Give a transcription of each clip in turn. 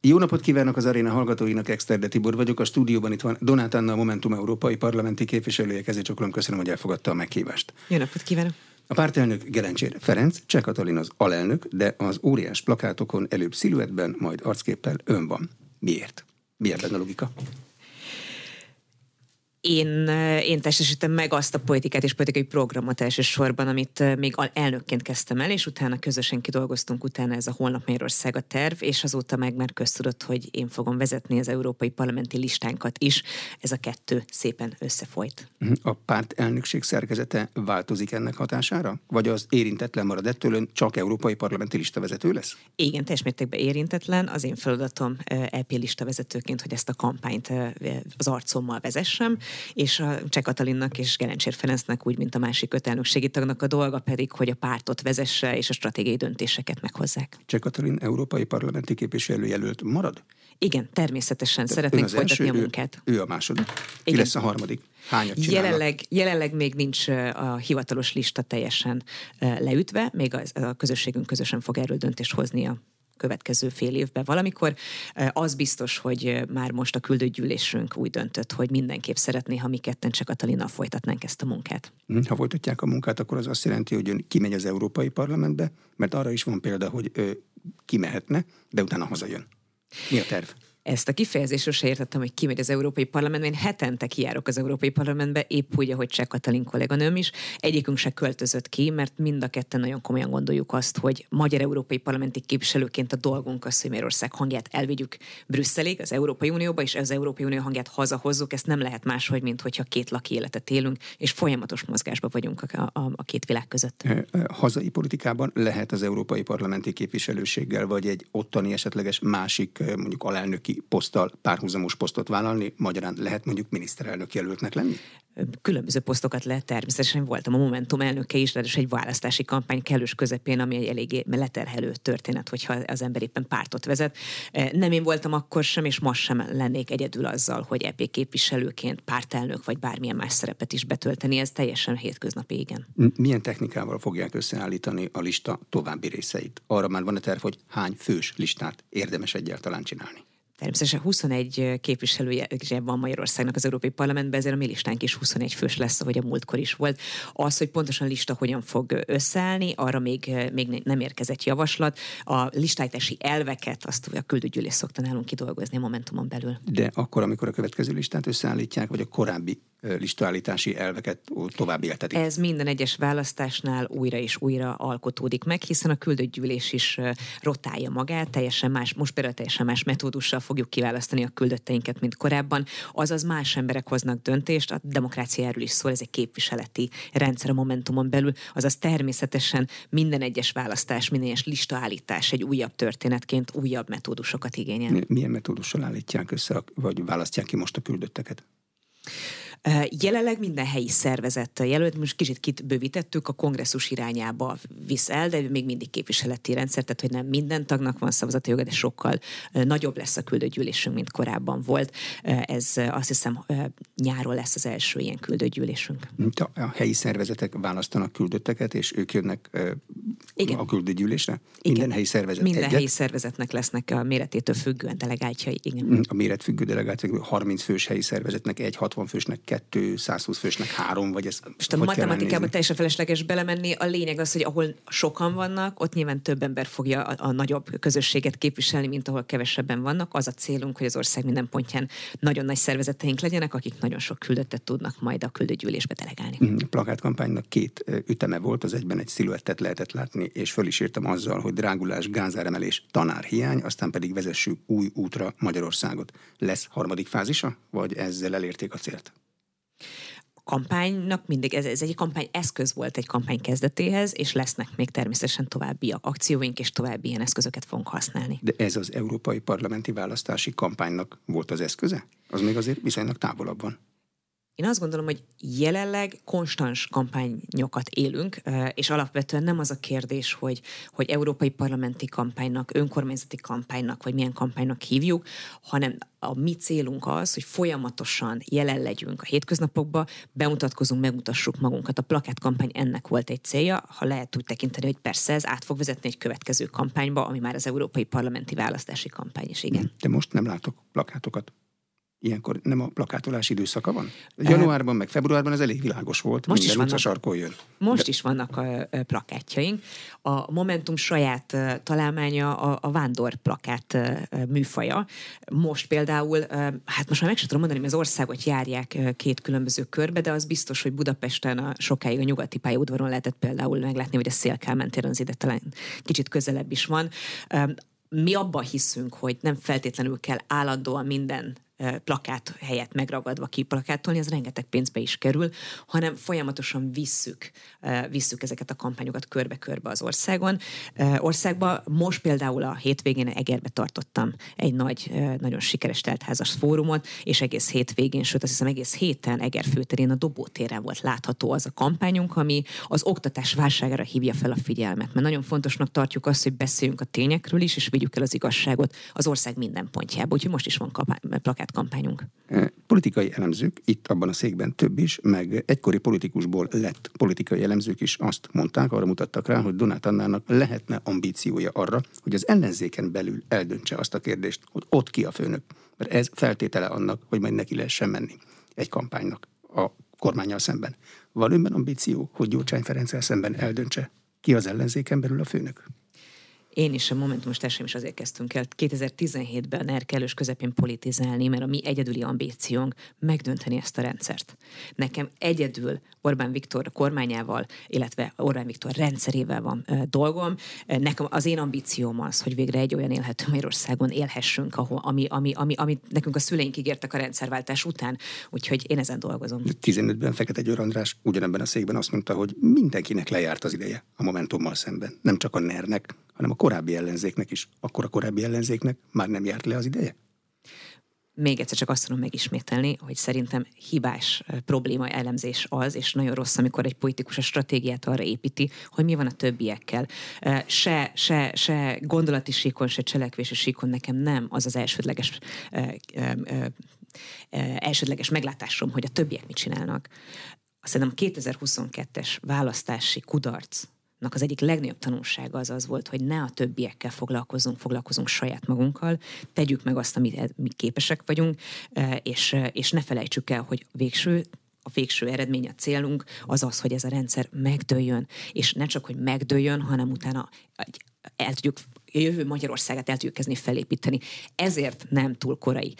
Jó napot kívánok az aréna hallgatóinak, Exterde Tibor vagyok, a stúdióban itt van Donát Anna, a Momentum Európai Parlamenti képviselője, kezécsoklom, köszönöm, hogy elfogadta a meghívást. Jó napot kívánok! A pártelnök Gelencsér Ferenc, Cseh Katalin az alelnök, de az óriás plakátokon előbb sziluettben, majd arcképpel ön van. Miért? Mi ebben a logika? Én, én testesítem meg azt a politikát és politikai programot elsősorban, amit még elnökként kezdtem el, és utána közösen kidolgoztunk utána ez a Holnap Magyarország a terv, és azóta meg már köztudott, hogy én fogom vezetni az európai parlamenti listánkat is. Ez a kettő szépen összefolyt. A párt elnökség szerkezete változik ennek hatására? Vagy az érintetlen marad ettől, ön csak európai parlamenti listavezető lesz? Igen, teljes mértékben érintetlen. Az én feladatom EP listavezetőként, hogy ezt a kampányt az arcommal vezessem, és a Cseh Katalinnak és Gerencsér Ferencnek úgy, mint a másik öt elnökségi tagnak a dolga pedig, hogy a pártot vezesse és a stratégiai döntéseket meghozzák. Cseh Katalin európai parlamenti képviselőjelölt marad? Igen, természetesen De szeretnénk folytatni első, a munkát. Ő, ő a második. Ki lesz a harmadik? Hányat jelenleg, jelenleg még nincs a hivatalos lista teljesen leütve, még a, a közösségünk közösen fog erről döntést hozni a következő fél évben valamikor. Az biztos, hogy már most a küldőgyűlésünk úgy döntött, hogy mindenképp szeretné, ha mi ketten csak Katalinnal folytatnánk ezt a munkát. Hm, ha folytatják a munkát, akkor az azt jelenti, hogy ön kimegy az Európai Parlamentbe, mert arra is van példa, hogy ő kimehetne, de utána hazajön. Mi a terv? Ezt a kifejezést sose értettem, hogy kimegy az Európai Parlamentbe. Én hetente kijárok az Európai Parlamentbe, épp úgy, ahogy Cseh Katalin kolléganőm is. Egyikünk se költözött ki, mert mind a ketten nagyon komolyan gondoljuk azt, hogy magyar európai parlamenti képviselőként a dolgunk az, hogy Magyarország hangját elvigyük Brüsszelig, az Európai Unióba, és az Európai Unió hangját hazahozzuk. Ezt nem lehet máshogy, mint hogyha két laki életet élünk, és folyamatos mozgásba vagyunk a, a, a két világ között. Hazai politikában lehet az európai parlamenti képviselőséggel, vagy egy ottani esetleges másik, mondjuk alelnöki poszttal párhuzamos posztot vállalni, magyarán lehet mondjuk miniszterelnök jelöltnek lenni? Különböző posztokat lehet természetesen. Voltam a Momentum elnöke is, de egy választási kampány kellős közepén, ami egy eléggé leterhelő történet, hogyha az ember éppen pártot vezet. Nem én voltam akkor sem, és most sem lennék egyedül azzal, hogy EP képviselőként pártelnök vagy bármilyen más szerepet is betölteni. Ez teljesen hétköznapi, igen. Milyen technikával fogják összeállítani a lista további részeit? Arra már van a terv, hogy hány fős listát érdemes egyáltalán csinálni? Természetesen 21 képviselője van Magyarországnak az Európai Parlamentben, ezért a mi listánk is 21 fős lesz, ahogy a múltkor is volt. Az, hogy pontosan lista hogyan fog összeállni, arra még, még nem érkezett javaslat. A listájtási elveket azt a küldőgyűlés szokta nálunk kidolgozni a Momentumon belül. De akkor, amikor a következő listát összeállítják, vagy a korábbi listaállítási elveket tovább éltetik? Ez minden egyes választásnál újra és újra alkotódik meg, hiszen a küldőgyűlés is rotálja magát, teljesen más, most például teljesen más metódussal fogjuk kiválasztani a küldötteinket, mint korábban, azaz más emberek hoznak döntést, a demokrácia erről is szól, ez egy képviseleti rendszer a Momentumon belül, azaz természetesen minden egyes választás, minden egyes listaállítás egy újabb történetként újabb metódusokat igényel. Milyen metódussal állítják össze, vagy választják ki most a küldötteket? Jelenleg minden helyi szervezet jelölt, most kicsit kitbővítettük, a kongresszus irányába visz el, de még mindig képviseleti rendszer, tehát hogy nem minden tagnak van szavazati joga, de sokkal nagyobb lesz a küldőgyűlésünk, mint korábban volt. Ez azt hiszem nyáron lesz az első ilyen küldőgyűlésünk. A helyi szervezetek választanak küldötteket, és ők jönnek igen. a küldőgyűlésre? Igen. Minden helyi szervezet Minden egyet? helyi szervezetnek lesznek a méretétől függően delegáltjai. Igen. A méret függő delegációk 30 fős helyi szervezetnek egy, 60 fősnek kettő, 120 fősnek három, vagy ez Most a matematikában teljesen felesleges belemenni. A lényeg az, hogy ahol sokan vannak, ott nyilván több ember fogja a, a nagyobb közösséget képviselni, mint ahol kevesebben vannak. Az a célunk, hogy az ország minden pontján nagyon nagy szervezeteink legyenek, akik nagyon sok küldöttet tudnak majd a küldőgyűlésbe delegálni. A plakátkampánynak két üteme volt, az egyben egy sziluettet lehetett látni, és föl is írtam azzal, hogy drágulás, gázáremelés, tanárhiány, aztán pedig vezessük új útra Magyarországot. Lesz harmadik fázisa, vagy ezzel elérték a célt? Kampánynak mindig, ez, ez egy kampány eszköz volt egy kampány kezdetéhez, és lesznek még természetesen további akcióink, és további ilyen eszközöket fogunk használni. De ez az európai parlamenti választási kampánynak volt az eszköze? Az még azért viszonylag távolabb van. Én azt gondolom, hogy jelenleg konstans kampányokat élünk, és alapvetően nem az a kérdés, hogy, hogy európai parlamenti kampánynak, önkormányzati kampánynak, vagy milyen kampánynak hívjuk, hanem a mi célunk az, hogy folyamatosan jelen legyünk a hétköznapokban, bemutatkozunk, megmutassuk magunkat. A plakátkampány ennek volt egy célja, ha lehet úgy tekinteni, hogy persze ez át fog vezetni egy következő kampányba, ami már az európai parlamenti választási kampány is, igen. De most nem látok plakátokat ilyenkor nem a plakátolás időszaka van? Januárban, meg februárban ez elég világos volt, most minden is vannak, jön. Most De... is vannak a plakátjaink. A Momentum saját találmánya a, a vándor plakát műfaja. Most például, hát most már meg sem tudom mondani, mert az országot járják két különböző körbe, de az biztos, hogy Budapesten a sokáig a nyugati pályaudvaron lehetett például meglátni, hogy a Szélkálmán téren az ide talán kicsit közelebb is van mi abban hiszünk, hogy nem feltétlenül kell állandóan minden plakát helyett megragadva kiplakátolni, ez rengeteg pénzbe is kerül, hanem folyamatosan visszük, visszük ezeket a kampányokat körbe-körbe az országon. Országban most például a hétvégén Egerbe tartottam egy nagy, nagyon sikeres teltházas fórumot, és egész hétvégén, sőt azt hiszem egész héten Eger főterén a Dobótéren volt látható az a kampányunk, ami az oktatás válságára hívja fel a figyelmet. Mert nagyon fontosnak tartjuk azt, hogy beszéljünk a tényekről is, és vigyük el az igazságot az ország minden pontjába. Úgyhogy most is van plakát kampányunk? Politikai elemzők, itt abban a székben több is, meg egykori politikusból lett politikai elemzők is azt mondták, arra mutattak rá, hogy Donát Annának lehetne ambíciója arra, hogy az ellenzéken belül eldöntse azt a kérdést, hogy ott ki a főnök. Mert ez feltétele annak, hogy majd neki lehessen menni egy kampánynak a kormányjal szemben. Van ambíció, hogy Gyurcsány Ferenccel szemben eldöntse, ki az ellenzéken belül a főnök? Én is a Momentumos társaim is azért kezdtünk el 2017-ben NER kellős közepén politizálni, mert a mi egyedüli ambíciónk megdönteni ezt a rendszert. Nekem egyedül Orbán Viktor kormányával, illetve Orbán Viktor rendszerével van uh, dolgom. Nekem az én ambícióm az, hogy végre egy olyan élhető Magyarországon élhessünk, ahol, ami, ami, ami, ami nekünk a szüleink ígértek a rendszerváltás után, úgyhogy én ezen dolgozom. 15-ben Fekete Győr András ugyanebben a székben azt mondta, hogy mindenkinek lejárt az ideje a Momentummal szemben. Nem csak a NER-nek, hanem a korábbi ellenzéknek is. Akkor a korábbi ellenzéknek már nem járt le az ideje? még egyszer csak azt tudom megismételni, hogy szerintem hibás probléma elemzés az, és nagyon rossz, amikor egy politikus a stratégiát arra építi, hogy mi van a többiekkel. Se, se, se gondolati síkon, se cselekvési síkon nekem nem az az elsődleges elsődleges meglátásom, hogy a többiek mit csinálnak. Szerintem 2022-es választási kudarc az egyik legnagyobb tanulsága az az volt, hogy ne a többiekkel foglalkozunk, foglalkozunk saját magunkkal, tegyük meg azt, amit mi képesek vagyunk, és, és ne felejtsük el, hogy végső a végső eredmény, a célunk az az, hogy ez a rendszer megdőljön, és ne csak, hogy megdőljön, hanem utána el tudjuk jövő Magyarországát el tudjuk kezdeni felépíteni. Ezért nem túl korai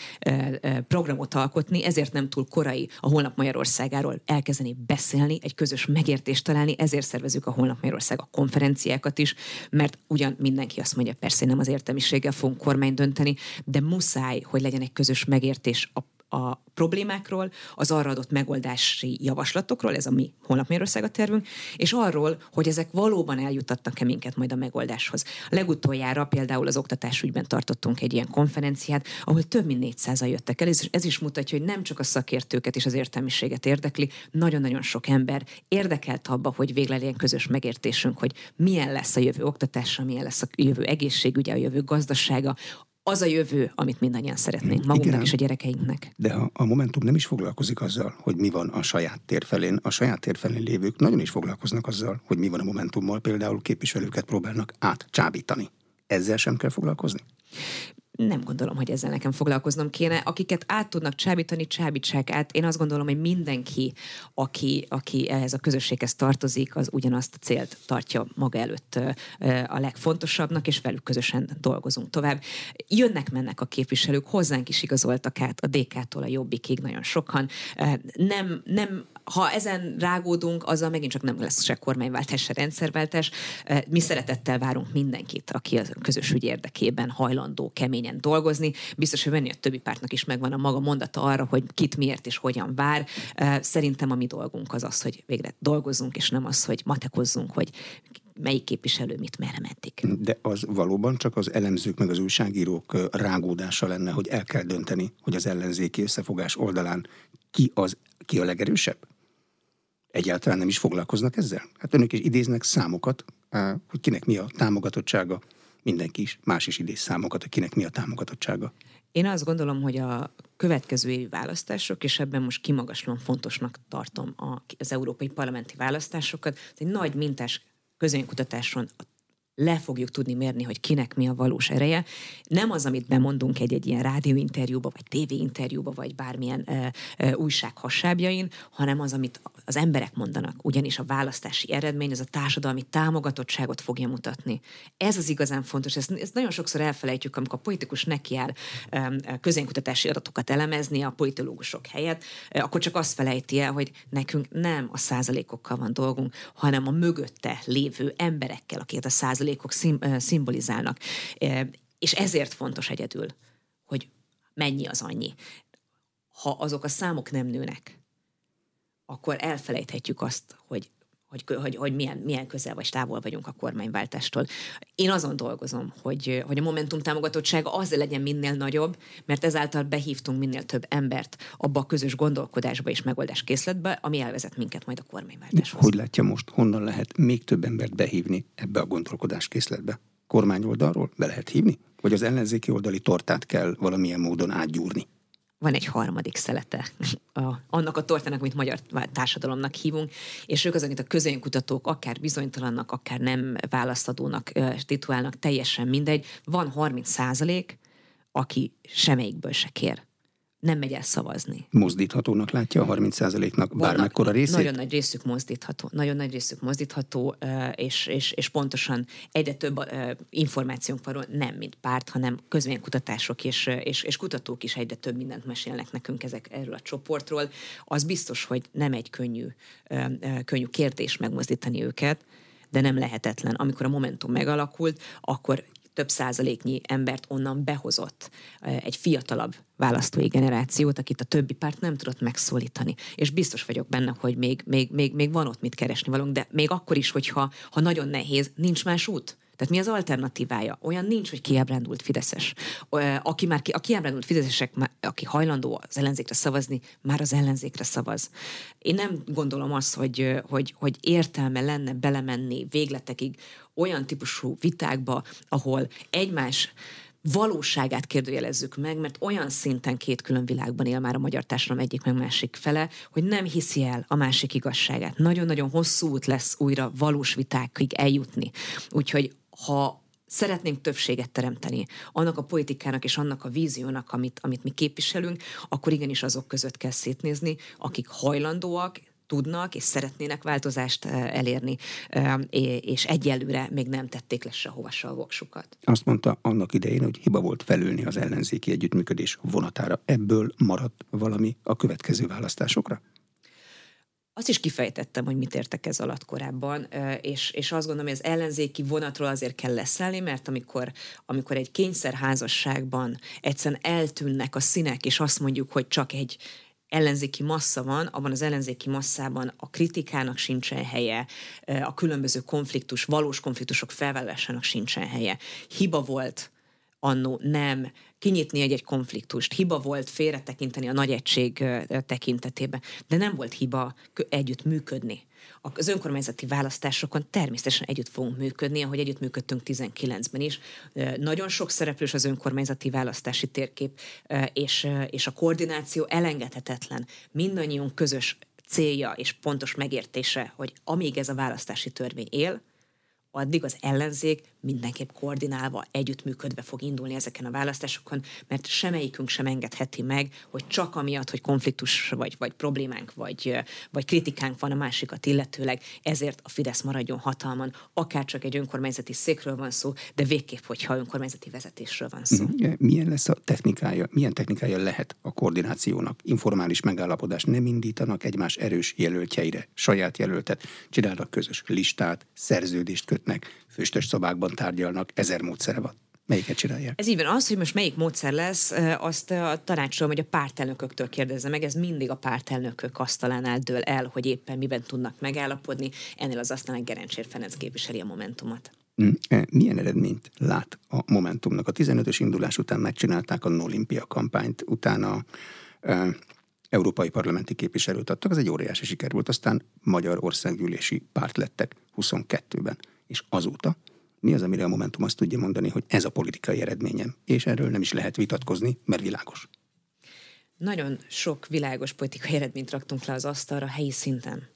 programot alkotni, ezért nem túl korai a Holnap Magyarországáról elkezdeni beszélni, egy közös megértést találni, ezért szervezünk a Holnap Magyarország a konferenciákat is, mert ugyan mindenki azt mondja, persze nem az értelmiséggel fogunk kormány dönteni, de muszáj, hogy legyen egy közös megértés a a problémákról, az arra adott megoldási javaslatokról, ez a mi holnap a tervünk, és arról, hogy ezek valóban eljutatnak-e minket majd a megoldáshoz. Legutoljára például az oktatásügyben tartottunk egy ilyen konferenciát, ahol több mint 400 jöttek el, ez, ez is mutatja, hogy nem csak a szakértőket és az értelmiséget érdekli, nagyon-nagyon sok ember érdekelt abba, hogy végre legyen közös megértésünk, hogy milyen lesz a jövő oktatása, milyen lesz a jövő egészségügye, a jövő gazdasága, az a jövő, amit mindannyian szeretnénk, magunknak Igen, és a gyerekeinknek. De a, a Momentum nem is foglalkozik azzal, hogy mi van a saját térfelén. A saját térfelén lévők nagyon is foglalkoznak azzal, hogy mi van a Momentummal, például képviselőket próbálnak átcsábítani. Ezzel sem kell foglalkozni? Nem gondolom, hogy ezzel nekem foglalkoznom kéne. Akiket át tudnak csábítani, csábítsák át. Én azt gondolom, hogy mindenki, aki, aki ehhez a közösséghez tartozik, az ugyanazt a célt tartja maga előtt a legfontosabbnak, és velük közösen dolgozunk tovább. Jönnek-mennek a képviselők, hozzánk is igazoltak át a DK-tól a Jobbikig nagyon sokan. Nem, nem ha ezen rágódunk, azzal megint csak nem lesz se kormányváltás, se rendszerváltás. Mi szeretettel várunk mindenkit, aki a közös ügy érdekében hajlandó keményen dolgozni. Biztos, hogy venni a többi pártnak is megvan a maga mondata arra, hogy kit miért és hogyan vár. Szerintem a mi dolgunk az az, hogy végre dolgozzunk, és nem az, hogy matekozzunk, hogy melyik képviselő mit merre meddig. De az valóban csak az elemzők meg az újságírók rágódása lenne, hogy el kell dönteni, hogy az ellenzéki összefogás oldalán ki, az, ki a legerősebb? Egyáltalán nem is foglalkoznak ezzel? Hát önök is idéznek számokat, hogy kinek mi a támogatottsága, mindenki is más is idéz számokat, hogy kinek mi a támogatottsága. Én azt gondolom, hogy a következő évi választások, és ebben most kimagaslóan fontosnak tartom az európai parlamenti választásokat, egy nagy mintás közönkutatáson a le fogjuk tudni mérni, hogy kinek mi a valós ereje. Nem az, amit bemondunk egy-egy ilyen rádióinterjúba, vagy tévéinterjúba, vagy bármilyen e, e, újság hasábjain, hanem az, amit az emberek mondanak. Ugyanis a választási eredmény az a társadalmi támogatottságot fogja mutatni. Ez az igazán fontos. Ezt, ezt nagyon sokszor elfelejtjük, amikor a politikus nekiáll e, közénkutatási adatokat elemezni a politológusok helyett, e, akkor csak azt felejti el, hogy nekünk nem a százalékokkal van dolgunk, hanem a mögötte lévő emberekkel, akiket a százalék százalékok szim, szimbolizálnak. És ezért fontos egyedül, hogy mennyi az annyi. Ha azok a számok nem nőnek, akkor elfelejthetjük azt, hogy hogy, hogy, hogy milyen, milyen közel vagy távol vagyunk a kormányváltástól. Én azon dolgozom, hogy, hogy a Momentum támogatottsága az legyen minél nagyobb, mert ezáltal behívtunk minél több embert abba a közös gondolkodásba és megoldáskészletbe, ami elvezet minket majd a kormányváltáshoz. Hogy látja most, honnan lehet még több embert behívni ebbe a gondolkodáskészletbe? Kormányoldalról be lehet hívni? Vagy az ellenzéki oldali tortát kell valamilyen módon átgyúrni? Van egy harmadik szelete a, annak a tortának, amit magyar társadalomnak hívunk, és ők azok, a közönkutatók, akár bizonytalannak, akár nem választadónak titulálnak, teljesen mindegy. Van 30 százalék, aki semmelyikből se kér nem megy el szavazni. Mozdíthatónak látja a 30%-nak bármekkora részét? Nagyon nagy részük mozdítható. Nagyon nagy részük mozdítható, és, és, és pontosan egyre több információnk van nem mint párt, hanem közvénykutatások és, és, és kutatók is egyre több mindent mesélnek nekünk ezek erről a csoportról. Az biztos, hogy nem egy könnyű, könnyű kérdés megmozdítani őket, de nem lehetetlen. Amikor a Momentum megalakult, akkor több százaléknyi embert onnan behozott egy fiatalabb választói generációt, akit a többi párt nem tudott megszólítani. És biztos vagyok benne, hogy még, még, még, még van ott mit keresni valunk, de még akkor is, hogyha ha nagyon nehéz, nincs más út. Tehát mi az alternatívája? Olyan nincs, hogy kiábrándult Fideszes. Aki már ki, a kiábrándult Fideszesek, aki hajlandó az ellenzékre szavazni, már az ellenzékre szavaz. Én nem gondolom azt, hogy, hogy, hogy értelme lenne belemenni végletekig olyan típusú vitákba, ahol egymás valóságát kérdőjelezzük meg, mert olyan szinten két külön világban él már a magyar társadalom egyik meg másik fele, hogy nem hiszi el a másik igazságát. Nagyon-nagyon hosszú út lesz újra valós vitákig eljutni. Úgyhogy ha szeretnénk többséget teremteni annak a politikának és annak a víziónak, amit, amit mi képviselünk, akkor igenis azok között kell szétnézni, akik hajlandóak, tudnak és szeretnének változást eh, elérni, eh, és egyelőre még nem tették le sehova se a voksukat. Azt mondta annak idején, hogy hiba volt felülni az ellenzéki együttműködés vonatára. Ebből maradt valami a következő választásokra? Azt is kifejtettem, hogy mit értek ez alatt korábban, és, és azt gondolom, hogy az ellenzéki vonatról azért kell leszállni, mert amikor, amikor egy kényszerházasságban egyszerűen eltűnnek a színek, és azt mondjuk, hogy csak egy, ellenzéki massza van, abban az ellenzéki masszában a kritikának sincsen helye, a különböző konfliktus, valós konfliktusok felvállalásának sincsen helye. Hiba volt annó nem kinyitni egy-egy konfliktust. Hiba volt félretekinteni a nagy egység tekintetében, de nem volt hiba együtt működni. Az önkormányzati választásokon természetesen együtt fogunk működni, ahogy együtt működtünk 19-ben is. Nagyon sok szereplős az önkormányzati választási térkép, és, és a koordináció elengedhetetlen. Mindannyiunk közös célja és pontos megértése, hogy amíg ez a választási törvény él, addig az ellenzék mindenképp koordinálva, együttműködve fog indulni ezeken a választásokon, mert semmelyikünk sem engedheti meg, hogy csak amiatt, hogy konfliktus vagy, vagy problémánk, vagy, vagy kritikánk van a másikat illetőleg, ezért a Fidesz maradjon hatalman, akár csak egy önkormányzati székről van szó, de végképp, hogyha önkormányzati vezetésről van szó. Mhm. Milyen lesz a technikája, milyen technikája lehet a koordinációnak? Informális megállapodás nem indítanak egymás erős jelöltjeire, saját jelöltet, csinálnak közös listát, szerződést kötnek, füstös szobákban tárgyalnak, ezer módszere van. Melyiket csinálják? Ez így van. Az, hogy most melyik módszer lesz, azt a tanácsolom, hogy a pártelnököktől kérdezze meg. Ez mindig a pártelnökök asztalánál dől el, hogy éppen miben tudnak megállapodni. Ennél az asztalán Gerencsér Ferenc képviseli a Momentumot. Mm, e, milyen eredményt lát a Momentumnak? A 15-ös indulás után megcsinálták a Nolimpia kampányt, utána európai parlamenti képviselőt adtak, az egy óriási siker volt, aztán Magyar Országgyűlési Párt lettek 22-ben, és azóta mi az, amire a Momentum azt tudja mondani, hogy ez a politikai eredményem, és erről nem is lehet vitatkozni, mert világos. Nagyon sok világos politikai eredményt raktunk le az asztalra helyi szinten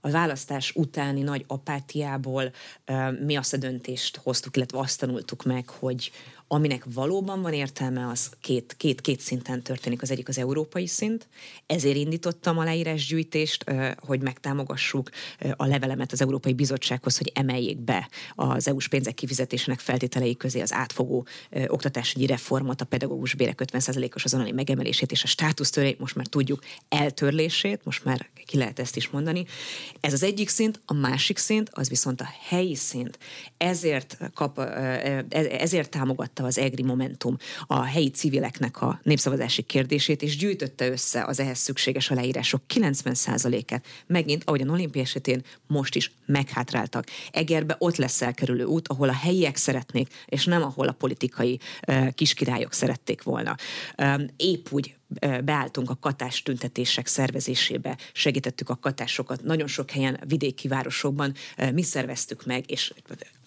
a választás utáni nagy apátiából mi azt a döntést hoztuk, illetve azt tanultuk meg, hogy aminek valóban van értelme, az két, két, két szinten történik. Az egyik az európai szint, ezért indítottam a leírásgyűjtést, hogy megtámogassuk a levelemet az Európai Bizottsághoz, hogy emeljék be az EU-s pénzek kifizetésének feltételei közé az átfogó oktatásügyi reformot, a pedagógus bérek 50%-os azonnali megemelését és a státusztöré, most már tudjuk, eltörlését, most már ki lehet ezt is mondani. Ez az egyik szint, a másik szint, az viszont a helyi szint. Ezért, kap, e, ezért támogatta az EGRI Momentum a helyi civileknek a népszavazási kérdését, és gyűjtötte össze az ehhez szükséges aláírások 90%-át. Megint, ahogy a olimpia esetén most is meghátráltak. Egerbe ott lesz elkerülő út, ahol a helyiek szeretnék, és nem ahol a politikai kiskirályok szerették volna. Épp úgy beálltunk a katás tüntetések szervezésébe, segítettük a katásokat. Nagyon sok helyen vidéki városokban mi szerveztük meg, és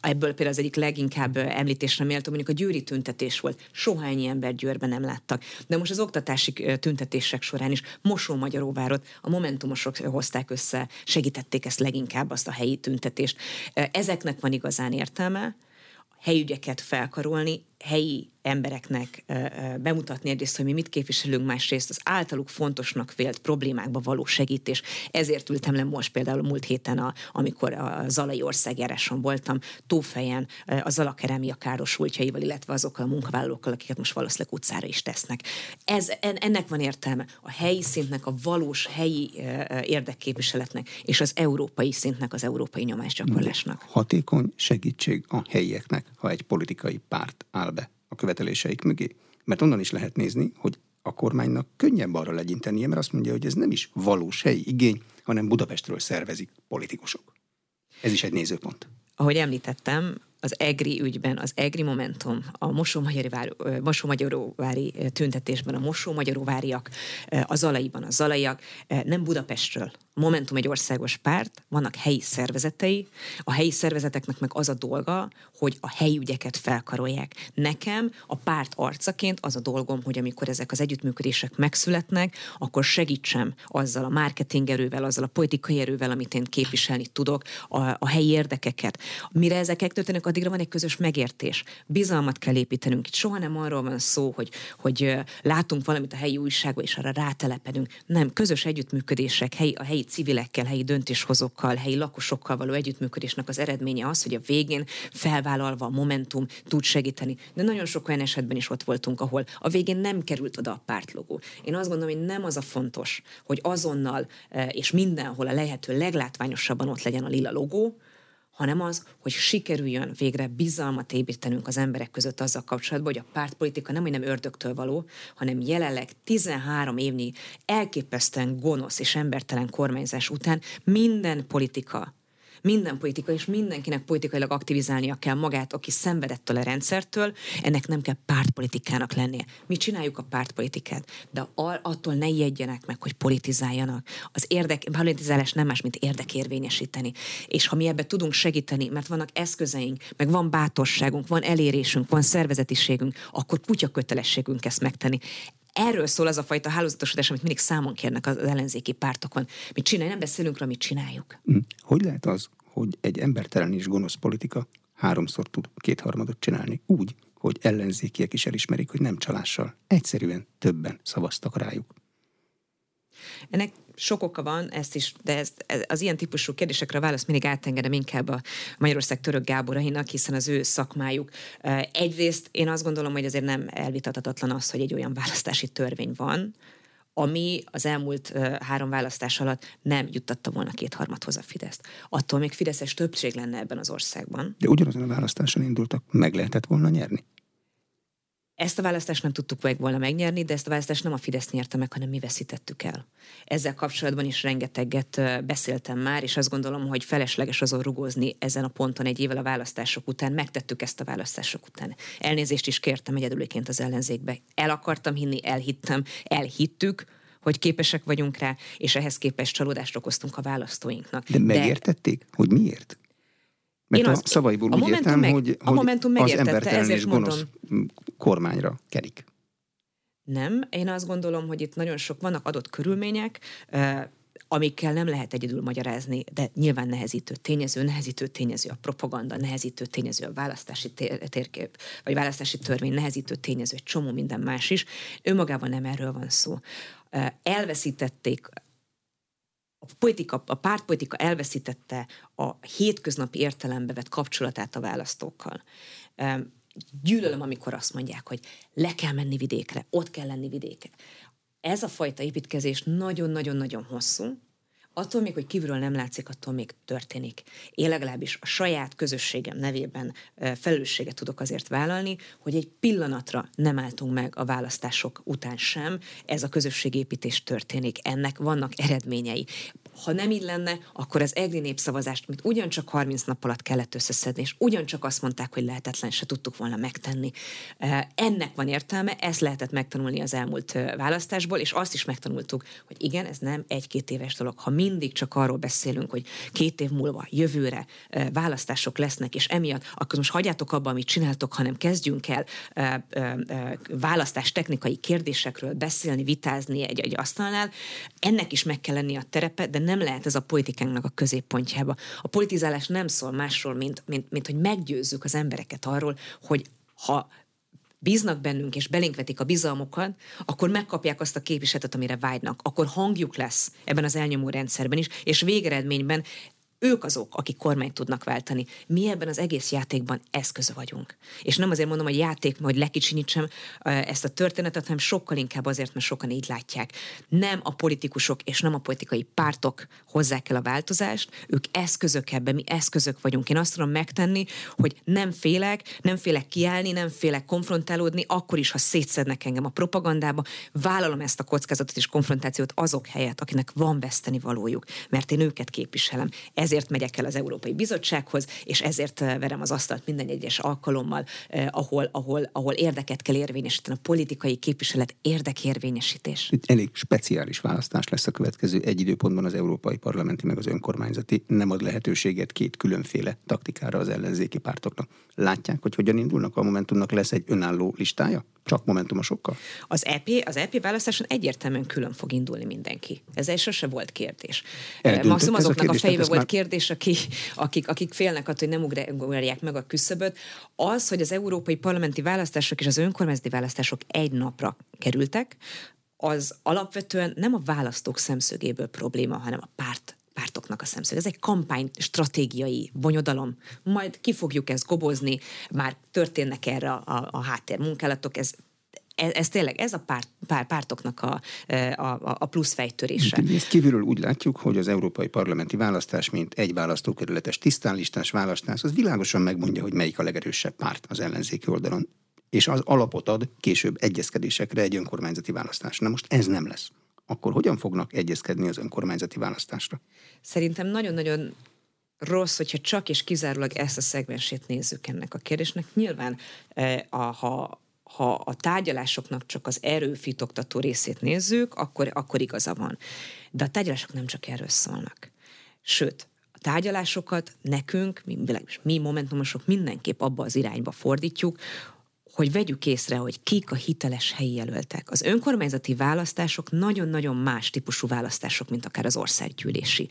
ebből például az egyik leginkább említésre méltó mondjuk a győri tüntetés volt. Soha ennyi ember Győrben nem láttak. De most az oktatási tüntetések során is Mosó Magyaróvárot a Momentumosok hozták össze, segítették ezt leginkább, azt a helyi tüntetést. Ezeknek van igazán értelme, helyügyeket felkarolni, helyi embereknek bemutatni egyrészt, hogy mi mit képviselünk, másrészt az általuk fontosnak vélt problémákba való segítés. Ezért ültem le most például múlt héten, a, amikor a Zalai országjáráson voltam, Tófejen a Zala kerámia károsultjaival, illetve azokkal a munkavállalókkal, akiket most valószínűleg utcára is tesznek. Ez, ennek van értelme a helyi szintnek, a valós helyi érdekképviseletnek, és az európai szintnek, az európai nyomásgyakorlásnak. Hatékony segítség a helyieknek, ha egy politikai párt áll a követeléseik mögé. Mert onnan is lehet nézni, hogy a kormánynak könnyebb arra legyintenie, mert azt mondja, hogy ez nem is valós helyi igény, hanem Budapestről szervezik politikusok. Ez is egy nézőpont. Ahogy említettem, az EGRI ügyben, az EGRI Momentum, a Mosó-Magyaróvári tüntetésben, a Mosó-Magyaróváriak, a Zalaiban, a Zalaiak, nem Budapestről, Momentum egy országos párt, vannak helyi szervezetei, a helyi szervezeteknek meg az a dolga, hogy a helyi ügyeket felkarolják. Nekem a párt arcaként az a dolgom, hogy amikor ezek az együttműködések megszületnek, akkor segítsem azzal a marketing erővel, azzal a politikai erővel, amit én képviselni tudok, a, a helyi érdekeket. Mire ezek történnek, addigra van egy közös megértés. Bizalmat kell építenünk. Itt soha nem arról van szó, hogy, hogy látunk valamit a helyi újságban, és arra rátelepedünk. Nem, közös együttműködések, helyi, a helyi civilekkel, helyi döntéshozókkal, helyi lakosokkal való együttműködésnek az eredménye az, hogy a végén felvállalva a Momentum tud segíteni. De nagyon sok olyan esetben is ott voltunk, ahol a végén nem került oda a pártlogó. Én azt gondolom, hogy nem az a fontos, hogy azonnal eh, és mindenhol a lehető leglátványosabban ott legyen a lila logó, hanem az, hogy sikerüljön végre bizalmat építenünk az emberek között azzal kapcsolatban, hogy a pártpolitika nem, hogy nem ördögtől való, hanem jelenleg 13 évnyi elképesztően gonosz és embertelen kormányzás után minden politika minden politika, és mindenkinek politikailag aktivizálnia kell magát, aki szenvedettől a rendszertől, ennek nem kell pártpolitikának lennie. Mi csináljuk a pártpolitikát, de attól ne ijedjenek meg, hogy politizáljanak. Az érdek, politizálás nem más, mint érdekérvényesíteni. És ha mi ebbe tudunk segíteni, mert vannak eszközeink, meg van bátorságunk, van elérésünk, van szervezetiségünk, akkor kutya kötelességünk ezt megtenni erről szól az a fajta hálózatosodás, amit mindig számon kérnek az ellenzéki pártokon. Mit csinálj, nem beszélünk róla, mit csináljuk. Hm. Hogy lehet az, hogy egy embertelen és gonosz politika háromszor tud kétharmadot csinálni úgy, hogy ellenzékiek is elismerik, hogy nem csalással. Egyszerűen többen szavaztak rájuk. Ennek sok oka van, ezt is, de ez, az ilyen típusú kérdésekre a válasz mindig átengedem inkább a Magyarország török Gáborainak, hiszen az ő szakmájuk. Egyrészt én azt gondolom, hogy azért nem elvitatatlan az, hogy egy olyan választási törvény van, ami az elmúlt három választás alatt nem juttatta volna kétharmadhoz a Fideszt. Attól még Fideszes többség lenne ebben az országban. De ugyanazon a választáson indultak, meg lehetett volna nyerni. Ezt a választást nem tudtuk meg volna megnyerni, de ezt a választást nem a Fidesz nyerte meg, hanem mi veszítettük el. Ezzel kapcsolatban is rengeteget beszéltem már, és azt gondolom, hogy felesleges azon rugózni ezen a ponton egy évvel a választások után. Megtettük ezt a választások után. Elnézést is kértem egyedüliként az ellenzékbe. El akartam hinni, elhittem, elhittük, hogy képesek vagyunk rá, és ehhez képest csalódást okoztunk a választóinknak. De megértették, De... hogy miért? Mert Én a az, szavaiból a úgy értem, meg, hogy, a momentum hogy az embertelen és gonosz mondom, kormányra kerik. Nem, én azt gondolom, hogy itt nagyon sok vannak adott körülmények, amikkel nem lehet egyedül magyarázni, de nyilván nehezítő tényező, nehezítő tényező a propaganda, nehezítő tényező a választási térkép, vagy választási törvény, nehezítő tényező egy csomó minden más is. Önmagában nem erről van szó. Elveszítették politika, a pártpolitika elveszítette a hétköznapi értelembe vett kapcsolatát a választókkal. Gyűlölöm, amikor azt mondják, hogy le kell menni vidékre, ott kell lenni vidéken ez a fajta építkezés nagyon-nagyon-nagyon hosszú, attól még, hogy kívülről nem látszik, attól még történik. Én legalábbis a saját közösségem nevében felelősséget tudok azért vállalni, hogy egy pillanatra nem álltunk meg a választások után sem. Ez a közösségépítés történik. Ennek vannak eredményei. Ha nem így lenne, akkor az EGRI népszavazást, mint ugyancsak 30 nap alatt kellett összeszedni, és ugyancsak azt mondták, hogy lehetetlen, se tudtuk volna megtenni. Ennek van értelme, ezt lehetett megtanulni az elmúlt választásból, és azt is megtanultuk, hogy igen, ez nem egy-két éves dolog. Ha mindig csak arról beszélünk, hogy két év múlva, jövőre választások lesznek, és emiatt, akkor most hagyjátok abba, amit csináltok, hanem kezdjünk el választás technikai kérdésekről beszélni, vitázni egy, egy asztalnál. Ennek is meg kell lenni a terepe, de nem lehet ez a politikánknak a középpontjába. A politizálás nem szól másról, mint, mint, mint hogy meggyőzzük az embereket arról, hogy ha bíznak bennünk és belénk vetik a bizalmukat, akkor megkapják azt a képviseletet, amire vágynak. Akkor hangjuk lesz ebben az elnyomó rendszerben is, és végeredményben ők azok, akik kormányt tudnak váltani. Mi ebben az egész játékban eszköze vagyunk. És nem azért mondom, hogy játék, hogy lekicsinítsem ezt a történetet, hanem sokkal inkább azért, mert sokan így látják. Nem a politikusok és nem a politikai pártok hozzák el a változást, ők eszközök ebben, mi eszközök vagyunk. Én azt tudom megtenni, hogy nem félek, nem félek kiállni, nem félek konfrontálódni, akkor is, ha szétszednek engem a propagandába, vállalom ezt a kockázatot és konfrontációt azok helyett, akinek van veszteni valójuk, mert én őket képviselem. Ez ezért megyek el az Európai Bizottsághoz, és ezért eh, verem az asztalt minden egyes alkalommal, eh, ahol, ahol, ahol érdeket kell érvényesíteni, a politikai képviselet érdekérvényesítés. Itt elég speciális választás lesz a következő egy időpontban az Európai Parlamenti meg az önkormányzati. Nem ad lehetőséget két különféle taktikára az ellenzéki pártoknak. Látják, hogy hogyan indulnak? A Momentumnak lesz egy önálló listája? Csak momentumosokkal? Az EP, az EP választáson egyértelműen külön fog indulni mindenki. Ez sose volt kérdés. Maximum azoknak a, a fejébe volt már... kérdés, aki, akik, akik félnek attól, hogy nem ugrálják meg a küszöböt. Az, hogy az európai parlamenti választások és az önkormányzati választások egy napra kerültek, az alapvetően nem a választók szemszögéből probléma, hanem a párt pártoknak a szemszög. Ez egy kampány stratégiai bonyodalom. Majd ki fogjuk ezt gobozni, már történnek erre a, a háttérmunkálatok, ez ez, ez tényleg, ez a párt, pár, pártoknak a, a, a plusz fejtörése. Ezt kívülről úgy látjuk, hogy az európai parlamenti választás, mint egy választókerületes tisztánlistás választás, az világosan megmondja, hogy melyik a legerősebb párt az ellenzéki oldalon és az alapot ad később egyezkedésekre egy önkormányzati választás. Na most ez nem lesz akkor hogyan fognak egyezkedni az önkormányzati választásra? Szerintem nagyon-nagyon rossz, hogyha csak és kizárólag ezt a szegmensét nézzük ennek a kérdésnek. Nyilván, eh, a, ha, ha a tárgyalásoknak csak az erőfitoktató részét nézzük, akkor, akkor igaza van. De a tárgyalások nem csak erről szólnak. Sőt, a tárgyalásokat nekünk, mi, mi momentumosok mindenképp abba az irányba fordítjuk, hogy vegyük észre, hogy kik a hiteles helyi jelöltek. Az önkormányzati választások nagyon-nagyon más típusú választások, mint akár az országgyűlési.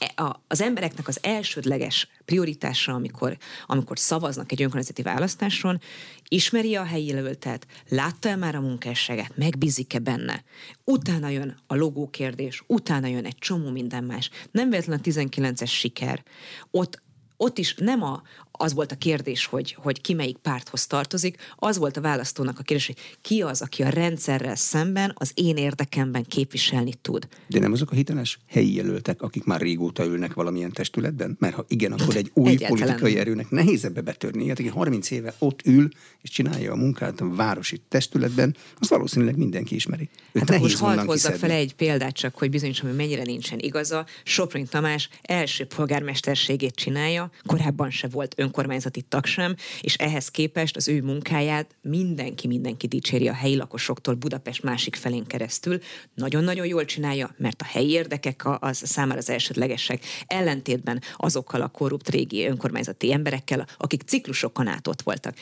E, az embereknek az elsődleges prioritása, amikor, amikor szavaznak egy önkormányzati választáson, ismeri a helyi jelöltet, látta el már a munkásságát, megbízik-e benne. Utána jön a logó kérdés, utána jön egy csomó minden más. Nem véletlen a 19-es siker. Ott ott is nem a, az volt a kérdés, hogy, hogy ki melyik párthoz tartozik, az volt a választónak a kérdés, hogy ki az, aki a rendszerrel szemben az én érdekemben képviselni tud. De nem azok a hiteles helyi jelöltek, akik már régóta ülnek valamilyen testületben? Mert ha igen, akkor egy új Egyáltalán. politikai erőnek nehéz ebbe betörni. Hát, aki 30 éve ott ül és csinálja a munkát a városi testületben, az valószínűleg mindenki ismeri. Őt hát most hadd hozzak fel egy példát csak, hogy bizonyos, hogy mennyire nincsen igaza. Soproni Tamás első polgármesterségét csinálja, korábban se volt önkormányzati tag sem, és ehhez képest az ő munkáját mindenki, mindenki dicséri a helyi lakosoktól Budapest másik felén keresztül. Nagyon-nagyon jól csinálja, mert a helyi érdekek az számára az elsődlegesek, ellentétben azokkal a korrupt régi önkormányzati emberekkel, akik ciklusokon át ott voltak.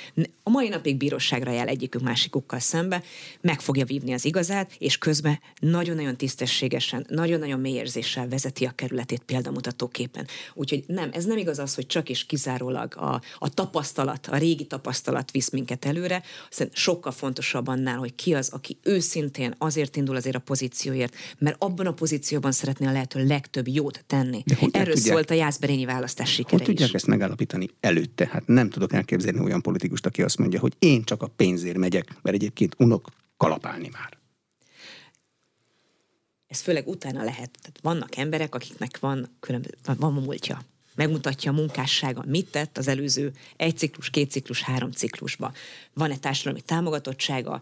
A mai napig bíróságra jár egyikük másikukkal szembe, meg fogja vívni az igazát, és közben nagyon-nagyon tisztességesen, nagyon-nagyon mély érzéssel vezeti a kerületét példamutatóképpen. Úgyhogy nem, ez nem igaz az, hogy csak és kizárólag a, a tapasztalat, a régi tapasztalat visz minket előre, hiszen sokkal fontosabb annál, hogy ki az, aki őszintén azért indul azért a pozícióért, mert abban a pozícióban szeretné a lehető legtöbb jót tenni. Erről tudják, szólt a Jászberényi választás sikere Hogy tudják is. ezt megállapítani előtte? Hát nem tudok elképzelni olyan politikust, aki azt mondja, hogy én csak a pénzért megyek, mert egyébként unok kalapálni már ez főleg utána lehet. Tehát vannak emberek, akiknek van, különböző, van múltja. Megmutatja a munkássága, mit tett az előző egy ciklus, két ciklus, három ciklusba. Van-e társadalmi támogatottsága,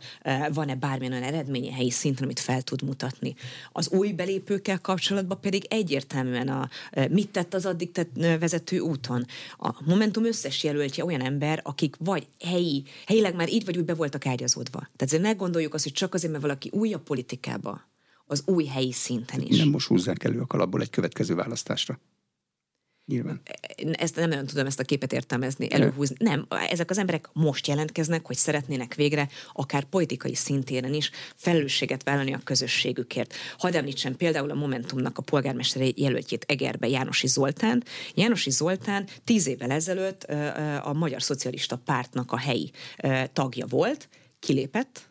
van-e bármilyen olyan eredménye helyi szinten, amit fel tud mutatni. Az új belépőkkel kapcsolatban pedig egyértelműen a, mit tett az addig tett vezető úton. A Momentum összes jelöltje olyan ember, akik vagy helyi, helyileg már így vagy úgy be voltak ágyazódva. Tehát ne gondoljuk azt, hogy csak azért, mert valaki új a politikába, az új helyi szinten is. Nem most húzzák elő a kalapból egy következő választásra. Nyilván. Ezt nem nagyon tudom ezt a képet értelmezni, előhúzni. Nem, ezek az emberek most jelentkeznek, hogy szeretnének végre akár politikai szintéren is felelősséget vállalni a közösségükért. Hadd említsem például a Momentumnak a polgármester jelöltjét Egerbe, Jánosi Zoltán. Jánosi Zoltán tíz évvel ezelőtt a Magyar Szocialista Pártnak a helyi tagja volt, kilépett,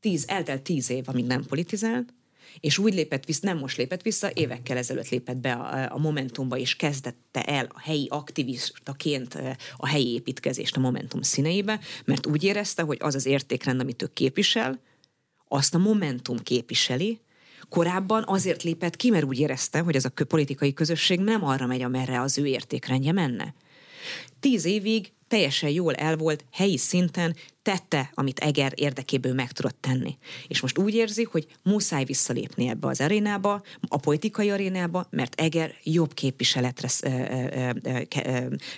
tíz, eltelt tíz év, amíg nem politizált, és úgy lépett vissza, nem most lépett vissza, évekkel ezelőtt lépett be a, a Momentumba, és kezdette el a helyi aktivistaként a helyi építkezést a Momentum színeibe, mert úgy érezte, hogy az az értékrend, amit ő képvisel, azt a Momentum képviseli, Korábban azért lépett ki, mert úgy érezte, hogy ez a politikai közösség nem arra megy, amerre az ő értékrendje menne. Tíz évig teljesen jól el volt helyi szinten, tette, amit Eger érdekéből meg tudott tenni. És most úgy érzi, hogy muszáj visszalépni ebbe az arénába, a politikai arénába, mert Eger jobb képviseletre,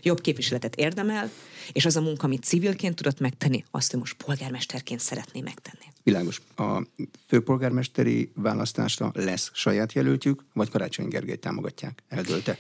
jobb képviseletet érdemel, és az a munka, amit civilként tudott megtenni, azt ő most polgármesterként szeretné megtenni. Világos. A főpolgármesteri választásra lesz saját jelöltjük, vagy Karácsony Gergely támogatják? Eldőlte?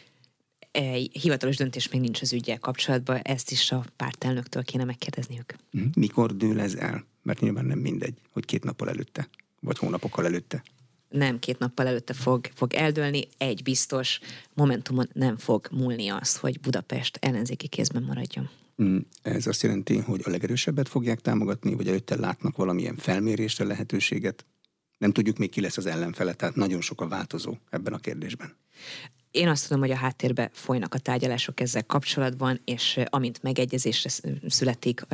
Hivatalos döntés még nincs az ügyel kapcsolatban, ezt is a pártelnöktől kéne megkérdezniük. Mhm. Mikor dől ez el? Mert nyilván nem mindegy, hogy két nappal előtte, vagy hónapokkal előtte. Nem két nappal előtte fog, fog eldőlni, egy biztos, Momentumon nem fog múlni azt, hogy Budapest ellenzéki kézben maradjon. Mm, ez azt jelenti, hogy a legerősebbet fogják támogatni, vagy előtte látnak valamilyen felmérésre lehetőséget? Nem tudjuk még ki lesz az ellenfele, tehát nagyon sok a változó ebben a kérdésben. Én azt tudom, hogy a háttérbe folynak a tárgyalások ezzel kapcsolatban, és amint megegyezésre születik,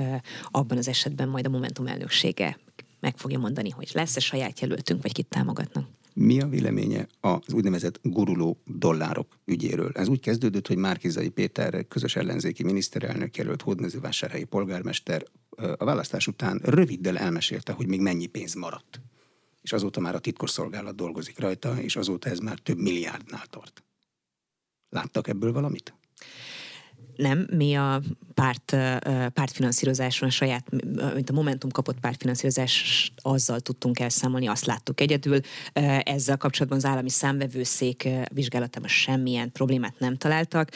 abban az esetben majd a Momentum elnöksége meg fogja mondani, hogy lesz-e saját jelöltünk, vagy kit támogatnak. Mi a véleménye az úgynevezett guruló dollárok ügyéről? Ez úgy kezdődött, hogy Márkizai Péter közös ellenzéki miniszterelnök jelölt hódmezővásárhelyi polgármester a választás után röviddel elmesélte, hogy még mennyi pénz maradt. És azóta már a titkosszolgálat dolgozik rajta, és azóta ez már több milliárdnál tart. Láttak ebből valamit? Nem, mi a párt, pártfinanszírozáson, a saját, mint a Momentum kapott pártfinanszírozás, azzal tudtunk elszámolni, azt láttuk egyedül. Ezzel kapcsolatban az állami számvevőszék vizsgálatában semmilyen problémát nem találtak.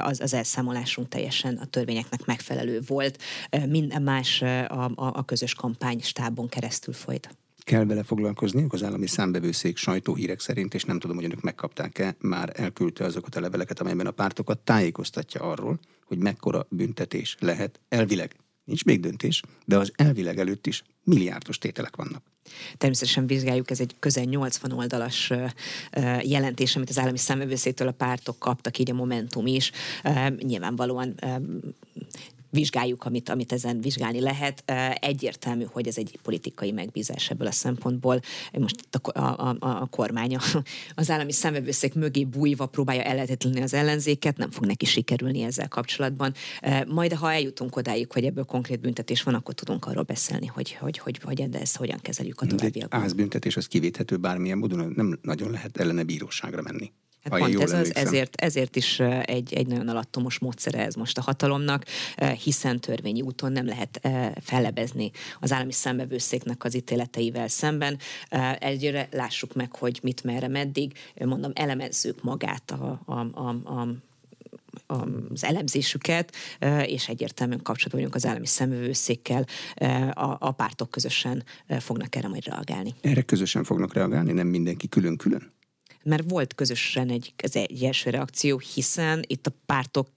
Az, az elszámolásunk teljesen a törvényeknek megfelelő volt. Minden más a, a, a közös kampány stábon keresztül folyt kell vele foglalkozniuk. Az állami számbevőszék sajtóhírek szerint, és nem tudom, hogy önök megkapták-e, már elküldte azokat a leveleket, amelyben a pártokat tájékoztatja arról, hogy mekkora büntetés lehet. Elvileg nincs még döntés, de az elvileg előtt is milliárdos tételek vannak. Természetesen vizsgáljuk, ez egy közel 80 oldalas jelentés, amit az állami számövőszétől a pártok kaptak, így a Momentum is. Nyilvánvalóan vizsgáljuk, amit, amit ezen vizsgálni lehet. Egyértelmű, hogy ez egy politikai megbízás ebből a szempontból. Most a, a, a, a kormány az állami szemvevőszék mögé bújva próbálja ellehetetlenni az ellenzéket, nem fog neki sikerülni ezzel kapcsolatban. Majd, ha eljutunk odáig, hogy ebből konkrét büntetés van, akkor tudunk arról beszélni, hogy, hogy, hogy, hogy ezt hogyan kezeljük a továbbiakban. Egy büntetés az kivéthető bármilyen módon, nem nagyon lehet ellene bíróságra menni. Hát pont ez az, ezért, ezért is egy, egy nagyon alattomos módszere ez most a hatalomnak, hiszen törvényi úton nem lehet fellebezni az állami szembevőszéknek az ítéleteivel szemben. Egyre lássuk meg, hogy mit merre meddig, mondom, elemezzük magát a, a, a, a az elemzésüket, és egyértelműen kapcsolatban vagyunk az állami szemövőszékkel, a, a pártok közösen fognak erre majd reagálni. Erre közösen fognak reagálni, nem mindenki külön-külön? Mert volt közösen egy, ez egy első reakció, hiszen itt a pártok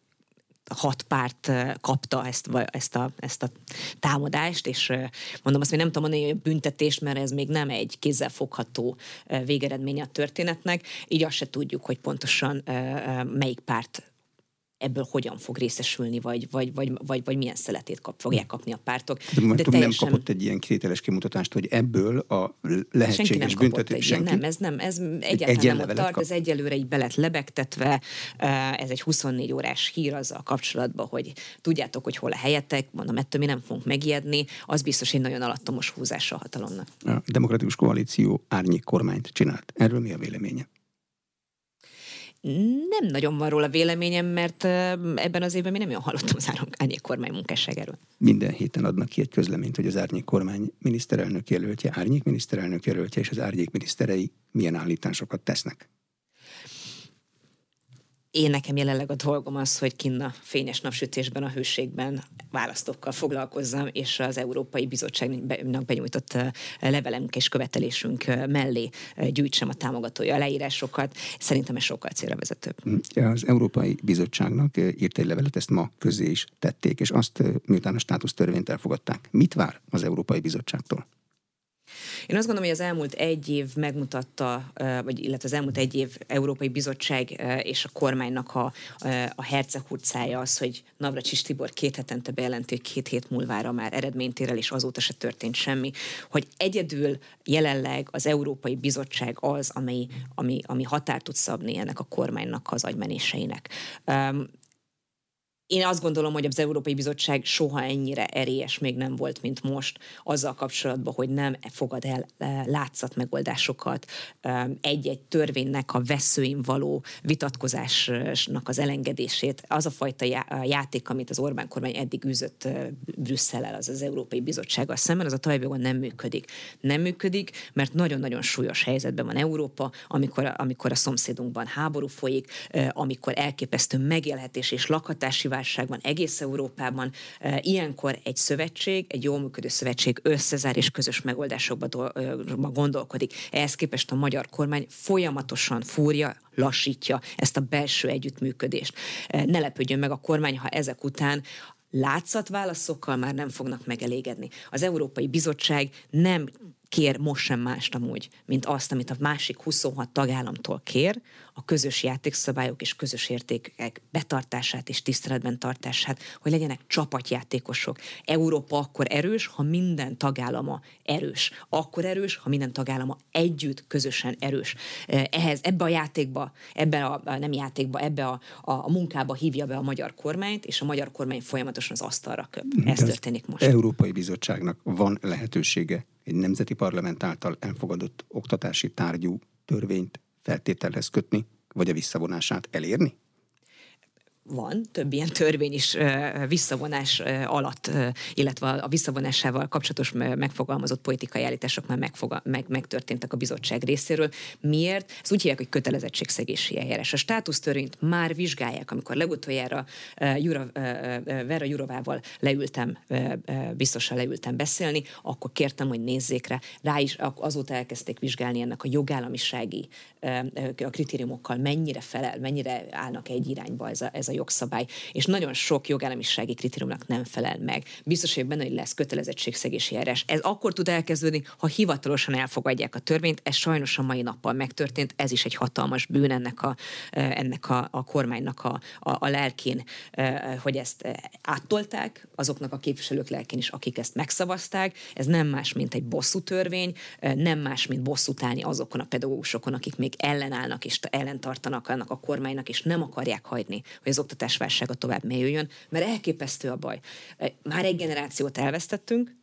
hat párt kapta ezt, ezt, a, ezt a támadást, és mondom azt, hogy nem tudom mondani, hogy büntetést, mert ez még nem egy kézzelfogható végeredménye a történetnek, így azt se tudjuk, hogy pontosan melyik párt ebből hogyan fog részesülni, vagy, vagy, vagy, vagy, vagy milyen szeletét kap, fogják kapni a pártok. De, De teljesen... nem kapott egy ilyen kitételes kimutatást, hogy ebből a lehetséges büntetés. Senki? Nem, ez nem, ez egyáltalán nem tart, kap. ez egyelőre így belet lebegtetve, ez egy 24 órás hír azzal kapcsolatban, hogy tudjátok, hogy hol a helyetek, mondom, ettől mi nem fogunk megijedni, az biztos egy nagyon alattomos húzása a hatalomnak. A demokratikus koalíció árnyék kormányt csinált. Erről mi a véleménye? Nem nagyon van róla véleményem, mert ebben az évben mi nem olyan hallottam az árnyék kormány munkásságáról. Minden héten adnak ki egy közleményt, hogy az árnyék kormány miniszterelnök jelöltje, árnyék miniszterelnök jelöltje és az árnyék miniszterei milyen állításokat tesznek. Én nekem jelenleg a dolgom az, hogy kinn a fényes napsütésben, a hőségben választókkal foglalkozzam, és az Európai Bizottságnak benyújtott levelünk és követelésünk mellé gyűjtsem a támogatója leírásokat. Szerintem ez sokkal célra vezetőbb. Hm. Az Európai Bizottságnak írt egy levelet, ezt ma közé is tették, és azt miután a státusztörvényt elfogadták. Mit vár az Európai Bizottságtól? Én azt gondolom, hogy az elmúlt egy év megmutatta, vagy illetve az elmúlt egy év Európai Bizottság és a kormánynak a, a hercehurcája az, hogy Navracsis Tibor két hetente bejelenti, hogy két hét múlvára már eredményt ér el, és azóta se történt semmi, hogy egyedül jelenleg az Európai Bizottság az, ami, ami, ami határt tud szabni ennek a kormánynak az agymenéseinek. Én azt gondolom, hogy az Európai Bizottság soha ennyire erélyes még nem volt, mint most, azzal kapcsolatban, hogy nem fogad el e, látszat megoldásokat, e, egy-egy törvénynek a veszőin való vitatkozásnak az elengedését. Az a fajta játék, amit az Orbán kormány eddig űzött e, Brüsszellel, az az Európai Bizottsággal szemben, az a talajban nem működik. Nem működik, mert nagyon-nagyon súlyos helyzetben van Európa, amikor, amikor a szomszédunkban háború folyik, amikor elképesztő megélhetés és lakhatási válságban, egész Európában. Ilyenkor egy szövetség, egy jól működő szövetség összezár és közös megoldásokba gondolkodik. Ehhez képest a magyar kormány folyamatosan fúrja, lassítja ezt a belső együttműködést. Ne lepődjön meg a kormány, ha ezek után látszatválaszokkal már nem fognak megelégedni. Az Európai Bizottság nem kér most sem mást amúgy, mint azt, amit a másik 26 tagállamtól kér, a közös játékszabályok és közös értékek betartását és tiszteletben tartását, hogy legyenek csapatjátékosok. Európa akkor erős, ha minden tagállama erős. Akkor erős, ha minden tagállama együtt, közösen erős. Ehhez, ebbe a játékba, ebbe a, nem játékba, ebbe a, a, a munkába hívja be a magyar kormányt, és a magyar kormány folyamatosan az asztalra köp. Ez történik most. Európai Bizottságnak van lehetősége egy nemzeti parlament által elfogadott oktatási tárgyú törvényt feltételhez kötni, vagy a visszavonását elérni? Van több ilyen törvény is visszavonás alatt, illetve a visszavonásával kapcsolatos megfogalmazott politikai állítások már megfoga, meg, megtörténtek a bizottság részéről. Miért? Ez úgy hívják, hogy kötelezettségszegési eljárás. A státusztörvényt már vizsgálják, amikor legutoljára Jura, Vera Jurovával leültem, biztosan leültem beszélni, akkor kértem, hogy nézzék rá. Rá is azóta elkezdték vizsgálni ennek a jogállamisági a kritériumokkal, mennyire felel, mennyire állnak egy irányba ez a, ez a jogszabály, és nagyon sok jogállamisági kritériumnak nem felel meg. Biztos, hogy benne, hogy lesz kötelezettségszegési eljárás. Ez akkor tud elkezdődni, ha hivatalosan elfogadják a törvényt. Ez sajnos a mai nappal megtörtént, ez is egy hatalmas bűn ennek a, ennek a, a kormánynak a, a, a lelkén, hogy ezt áttolták, azoknak a képviselők lelkén is, akik ezt megszavazták. Ez nem más, mint egy bosszú törvény, nem más, mint bosszút állni azokon a pedagógusokon, akik még ellenállnak és ellentartanak annak a kormánynak, és nem akarják hagyni, hogy az oktatásválsága tovább mélyüljön, mert elképesztő a baj. Már egy generációt elvesztettünk,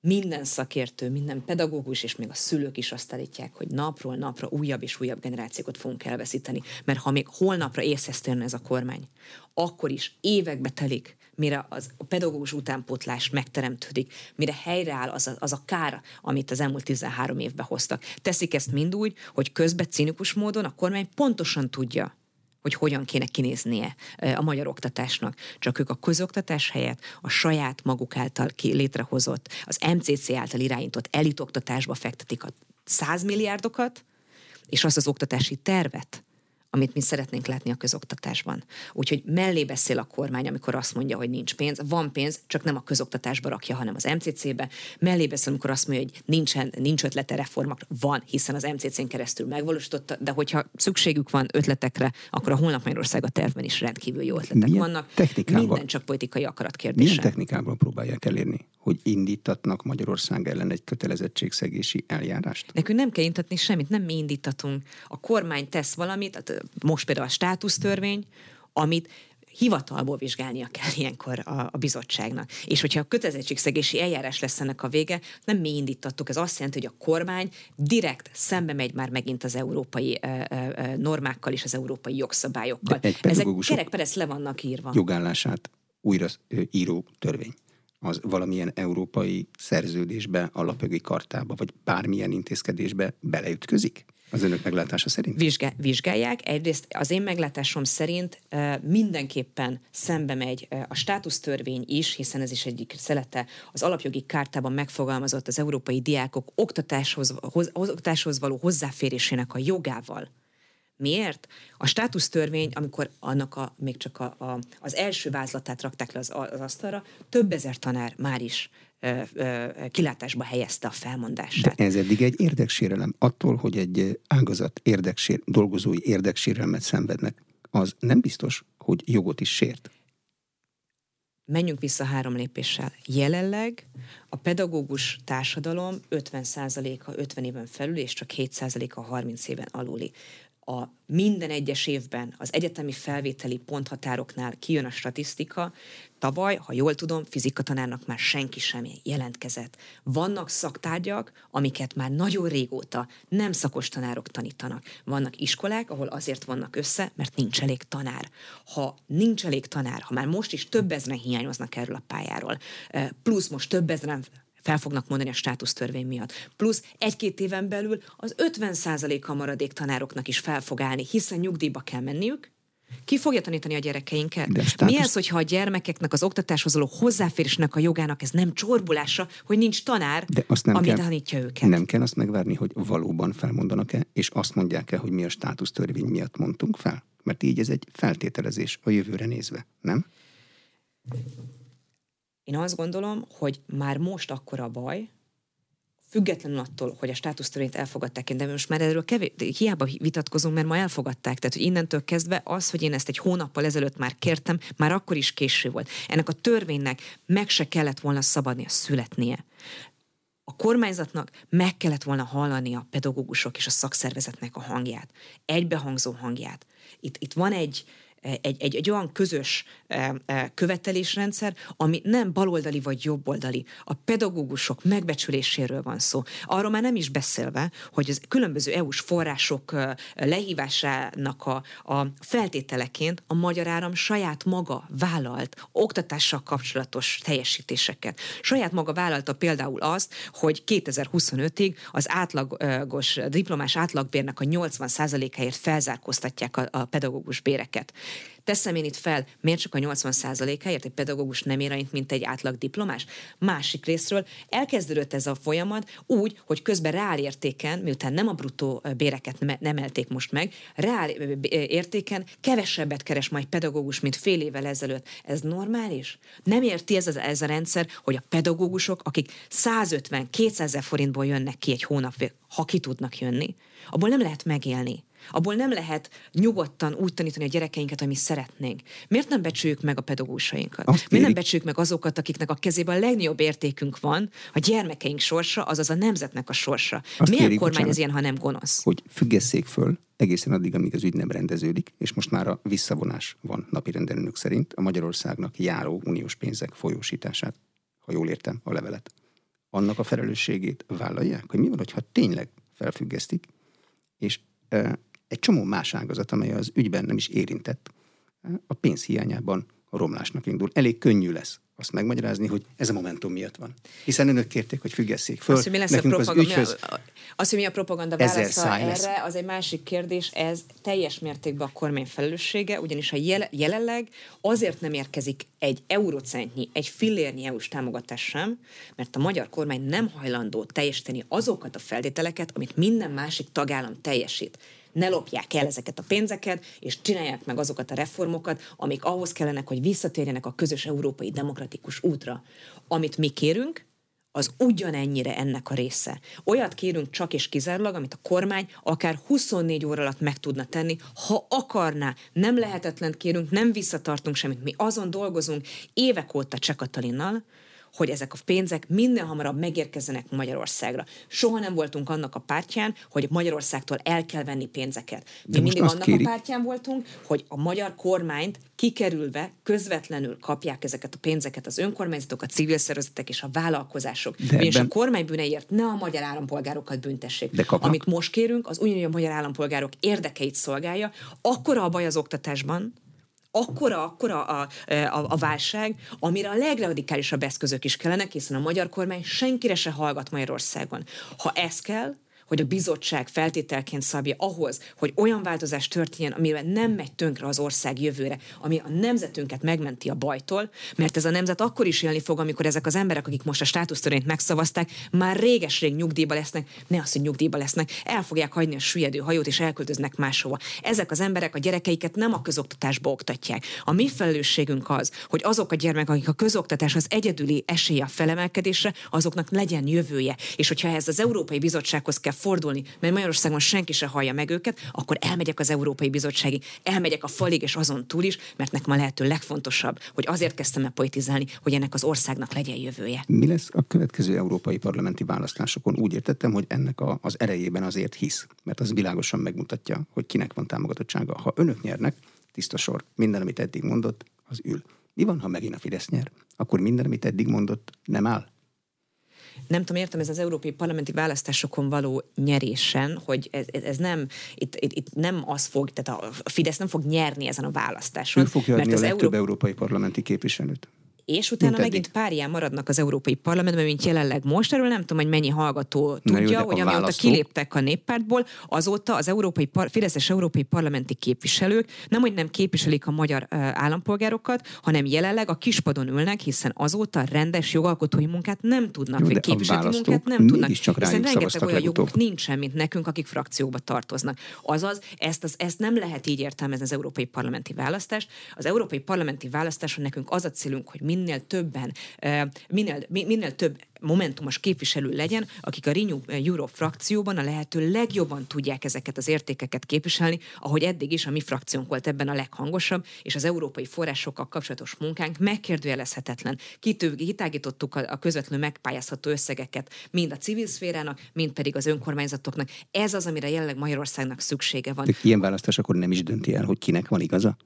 minden szakértő, minden pedagógus és még a szülők is azt állítják, hogy napról napra újabb és újabb generációkat fogunk elveszíteni. Mert ha még holnapra észhez ez a kormány, akkor is évekbe telik, mire az, a pedagógus utánpótlás megteremtődik, mire helyreáll az a, az a kár, amit az elmúlt 13 évben hoztak. Teszik ezt mind úgy, hogy közben cinikus módon a kormány pontosan tudja, hogy hogyan kéne kinéznie a magyar oktatásnak. Csak ők a közoktatás helyett a saját maguk által ki létrehozott, az MCC által irányított elitoktatásba fektetik a 100 milliárdokat, és azt az oktatási tervet, amit mi szeretnénk látni a közoktatásban. Úgyhogy mellé beszél a kormány, amikor azt mondja, hogy nincs pénz. Van pénz, csak nem a közoktatásba rakja, hanem az MCC-be. Mellé beszél, amikor azt mondja, hogy nincsen, nincs ötlete reformokra. Van, hiszen az MCC-n keresztül megvalósította, de hogyha szükségük van ötletekre, akkor a Holnap Magyarország a tervben is rendkívül jó ötletek Milyen vannak. Technikával, Minden csak politikai akarat kérdése. Milyen technikával próbálják elérni, hogy indítatnak Magyarország ellen egy kötelezettségszegési eljárást? Nekünk nem kell indítatni semmit, nem mi indítatunk. A kormány tesz valamit, most például a státusztörvény, amit hivatalból vizsgálnia kell ilyenkor a, a bizottságnak. És hogyha a kötelezettségszegési eljárás lesz ennek a vége, nem mi indítottuk, ez azt jelenti, hogy a kormány direkt szembe megy már megint az európai ö, ö, normákkal és az európai jogszabályokkal. Ezek kerekperec le vannak írva. Jogállását újra író törvény az valamilyen európai szerződésbe, alapjogi kartába, vagy bármilyen intézkedésbe beleütközik? Az önök meglátása szerint? Vizsgál, vizsgálják. Egyrészt az én meglátásom szerint mindenképpen szembe megy a státusztörvény is, hiszen ez is egyik szelete az alapjogi kártában megfogalmazott az európai diákok oktatáshoz, hoz, oktatáshoz való hozzáférésének a jogával. Miért? A státusztörvény, amikor annak a, még csak a, a, az első vázlatát rakták le az, az asztalra, több ezer tanár már is kilátásba helyezte a felmondását. De ez eddig egy érdeksérelem. Attól, hogy egy ágazat érdeksér, dolgozói érdeksérelmet szenvednek, az nem biztos, hogy jogot is sért. Menjünk vissza három lépéssel. Jelenleg a pedagógus társadalom 50%-a 50 éven felül, és csak 7%-a 30 éven aluli a minden egyes évben az egyetemi felvételi ponthatároknál kijön a statisztika, tavaly, ha jól tudom, fizikatanárnak már senki sem jelentkezett. Vannak szaktárgyak, amiket már nagyon régóta nem szakos tanárok tanítanak. Vannak iskolák, ahol azért vannak össze, mert nincs elég tanár. Ha nincs elég tanár, ha már most is több ezeren hiányoznak erről a pályáról, eh, plusz most több ezeren fel fognak mondani a státusztörvény miatt. Plusz egy-két éven belül az 50%-a maradék tanároknak is fel fog állni, hiszen nyugdíjba kell menniük, ki fogja tanítani a gyerekeinket? státusz... Mi ez, hogyha a gyermekeknek az oktatáshoz való hozzáférésnek a jogának ez nem csorbulása, hogy nincs tanár, De azt nem ami kell, tanítja őket? Nem kell azt megvárni, hogy valóban felmondanak-e, és azt mondják-e, hogy mi a státusztörvény miatt mondtunk fel? Mert így ez egy feltételezés a jövőre nézve, nem? Én azt gondolom, hogy már most akkora baj, függetlenül attól, hogy a státusztörvényt elfogadták, de most már erről kevés, hiába vitatkozunk, mert ma elfogadták. Tehát, hogy innentől kezdve az, hogy én ezt egy hónappal ezelőtt már kértem, már akkor is késő volt. Ennek a törvénynek meg se kellett volna szabadnia, születnie. A kormányzatnak meg kellett volna hallani a pedagógusok és a szakszervezetnek a hangját, egybehangzó hangját. Itt, itt van egy, egy, egy, egy olyan közös e, e, követelésrendszer, ami nem baloldali vagy jobboldali. A pedagógusok megbecsüléséről van szó. Arról már nem is beszélve, hogy az különböző EU-s források e, lehívásának a, a feltételeként a magyar áram saját maga vállalt oktatással kapcsolatos teljesítéseket. Saját maga vállalta például azt, hogy 2025-ig az átlagos diplomás átlagbérnek a 80%-áért felzárkóztatják a, a pedagógus béreket. Teszem én itt fel, miért csak a 80%-áért egy pedagógus nem ér mint egy átlag diplomás? Másik részről elkezdődött ez a folyamat úgy, hogy közben reál értéken, miután nem a bruttó béreket nem emelték most meg, reál értéken kevesebbet keres majd pedagógus, mint fél évvel ezelőtt. Ez normális? Nem érti ez, ez a rendszer, hogy a pedagógusok, akik 150-200 ezer forintból jönnek ki egy hónap, ha ki tudnak jönni, abból nem lehet megélni. Abból nem lehet nyugodtan úgy tanítani a gyerekeinket, amit szeretnénk. Miért nem becsüljük meg a pedagógusainkat? Miért nem becsüljük meg azokat, akiknek a kezében a legnagyobb értékünk van, a gyermekeink sorsa, azaz a nemzetnek a sorsa? Azt Milyen kérik, kormány ez ilyen, ha nem gonosz? Hogy függesszék föl egészen addig, amíg az ügy nem rendeződik, és most már a visszavonás van napi rendelőnök szerint a Magyarországnak járó uniós pénzek folyósítását, ha jól értem a levelet annak a felelősségét vállalják, hogy mi van, hogyha tényleg felfüggesztik, és e, egy csomó más ágazat, amely az ügyben nem is érintett, a pénz hiányában a romlásnak indul. Elég könnyű lesz azt megmagyarázni, hogy ez a momentum miatt van. Hiszen önök kérték, hogy függesszék föl. Az, hogy mi lesz Nekünk a az propaganda, ügyhöz az, hogy mi a propaganda válasza erre, lesz. az egy másik kérdés, ez teljes mértékben a kormány felelőssége, ugyanis a jel- jelenleg azért nem érkezik egy eurocentnyi, egy fillérnyi EU-s támogatás sem, mert a magyar kormány nem hajlandó teljesíteni azokat a feltételeket, amit minden másik tagállam teljesít ne lopják el ezeket a pénzeket, és csinálják meg azokat a reformokat, amik ahhoz kellenek, hogy visszatérjenek a közös európai demokratikus útra. Amit mi kérünk, az ugyanennyire ennek a része. Olyat kérünk csak és kizárólag, amit a kormány akár 24 óra alatt meg tudna tenni, ha akarná. Nem lehetetlen kérünk, nem visszatartunk semmit. Mi azon dolgozunk évek óta Cseh Katalinnal, hogy ezek a pénzek minél hamarabb megérkezzenek Magyarországra. Soha nem voltunk annak a pártján, hogy Magyarországtól el kell venni pénzeket. Mi mindig annak kérik- a pártján voltunk, hogy a magyar kormányt kikerülve közvetlenül kapják ezeket a pénzeket az önkormányzatok, a civil szervezetek és a vállalkozások. De és a ebben- kormány bűneiért ne a magyar állampolgárokat büntessék. De kapnak? Amit most kérünk, az ugyanúgy a magyar állampolgárok érdekeit szolgálja. Akkora a baj az oktatásban, akkora, akkora a, a, a válság, amire a legradikálisabb eszközök is kellenek, hiszen a magyar kormány senkire se hallgat Magyarországon. Ha ez kell, hogy a bizottság feltételként szabja ahhoz, hogy olyan változás történjen, amivel nem megy tönkre az ország jövőre, ami a nemzetünket megmenti a bajtól, mert ez a nemzet akkor is élni fog, amikor ezek az emberek, akik most a státusztörvényt megszavazták, már réges-rég nyugdíjba lesznek, ne az, hogy nyugdíjba lesznek, el fogják hagyni a süllyedő hajót és elköltöznek máshova. Ezek az emberek a gyerekeiket nem a közoktatásba oktatják. A mi felelősségünk az, hogy azok a gyermekek, akik a közoktatás az egyedüli esélye a felemelkedésre, azoknak legyen jövője. És hogyha ehhez az Európai Bizottsághoz kell fordulni, mert Magyarországon senki se hallja meg őket, akkor elmegyek az Európai Bizottságig, elmegyek a falig és azon túl is, mert nekem a lehető legfontosabb, hogy azért kezdtem el politizálni, hogy ennek az országnak legyen jövője. Mi lesz a következő európai parlamenti választásokon? Úgy értettem, hogy ennek a, az erejében azért hisz, mert az világosan megmutatja, hogy kinek van támogatottsága. Ha önök nyernek, tiszta sor, minden, amit eddig mondott, az ül. Mi van, ha megint a Fidesz nyer? Akkor minden, amit eddig mondott, nem áll? Nem tudom, értem, ez az európai parlamenti választásokon való nyerésen, hogy ez, ez, ez nem, itt, itt, itt, nem az fog, tehát a Fidesz nem fog nyerni ezen a választáson. Ő fogja adni a az legtöbb Euró- európai parlamenti képviselőt. És utána Mint megint eddig. párján maradnak az Európai Parlamentben, mint jelenleg most. Erről nem tudom, hogy mennyi hallgató jó, tudja, a hogy amióta választók? kiléptek a néppártból, azóta az európai par- Fideszes európai parlamenti képviselők nem, hogy nem képviselik a magyar állampolgárokat, hanem jelenleg a kispadon ülnek, hiszen azóta rendes jogalkotói munkát nem tudnak, Jó, vagy képviseleti munkát nem tudnak. mégiscsak Hiszen rengeteg olyan legutóbb. nincsen, mint nekünk, akik frakcióba tartoznak. Azaz, ezt, az, ezt nem lehet így értelmezni az európai parlamenti választást. Az európai parlamenti választáson nekünk az a célunk, hogy minél többen, minél, mi- minél több momentumos képviselő legyen, akik a Renew Europe frakcióban a lehető legjobban tudják ezeket az értékeket képviselni, ahogy eddig is a mi frakciónk volt ebben a leghangosabb, és az európai forrásokkal kapcsolatos munkánk megkérdőjelezhetetlen. Kitő, kitágítottuk a, a közvetlenül megpályázható összegeket mind a civil szférának, mind pedig az önkormányzatoknak. Ez az, amire jelenleg Magyarországnak szüksége van. De ilyen választás akkor nem is dönti el, hogy kinek van igaza?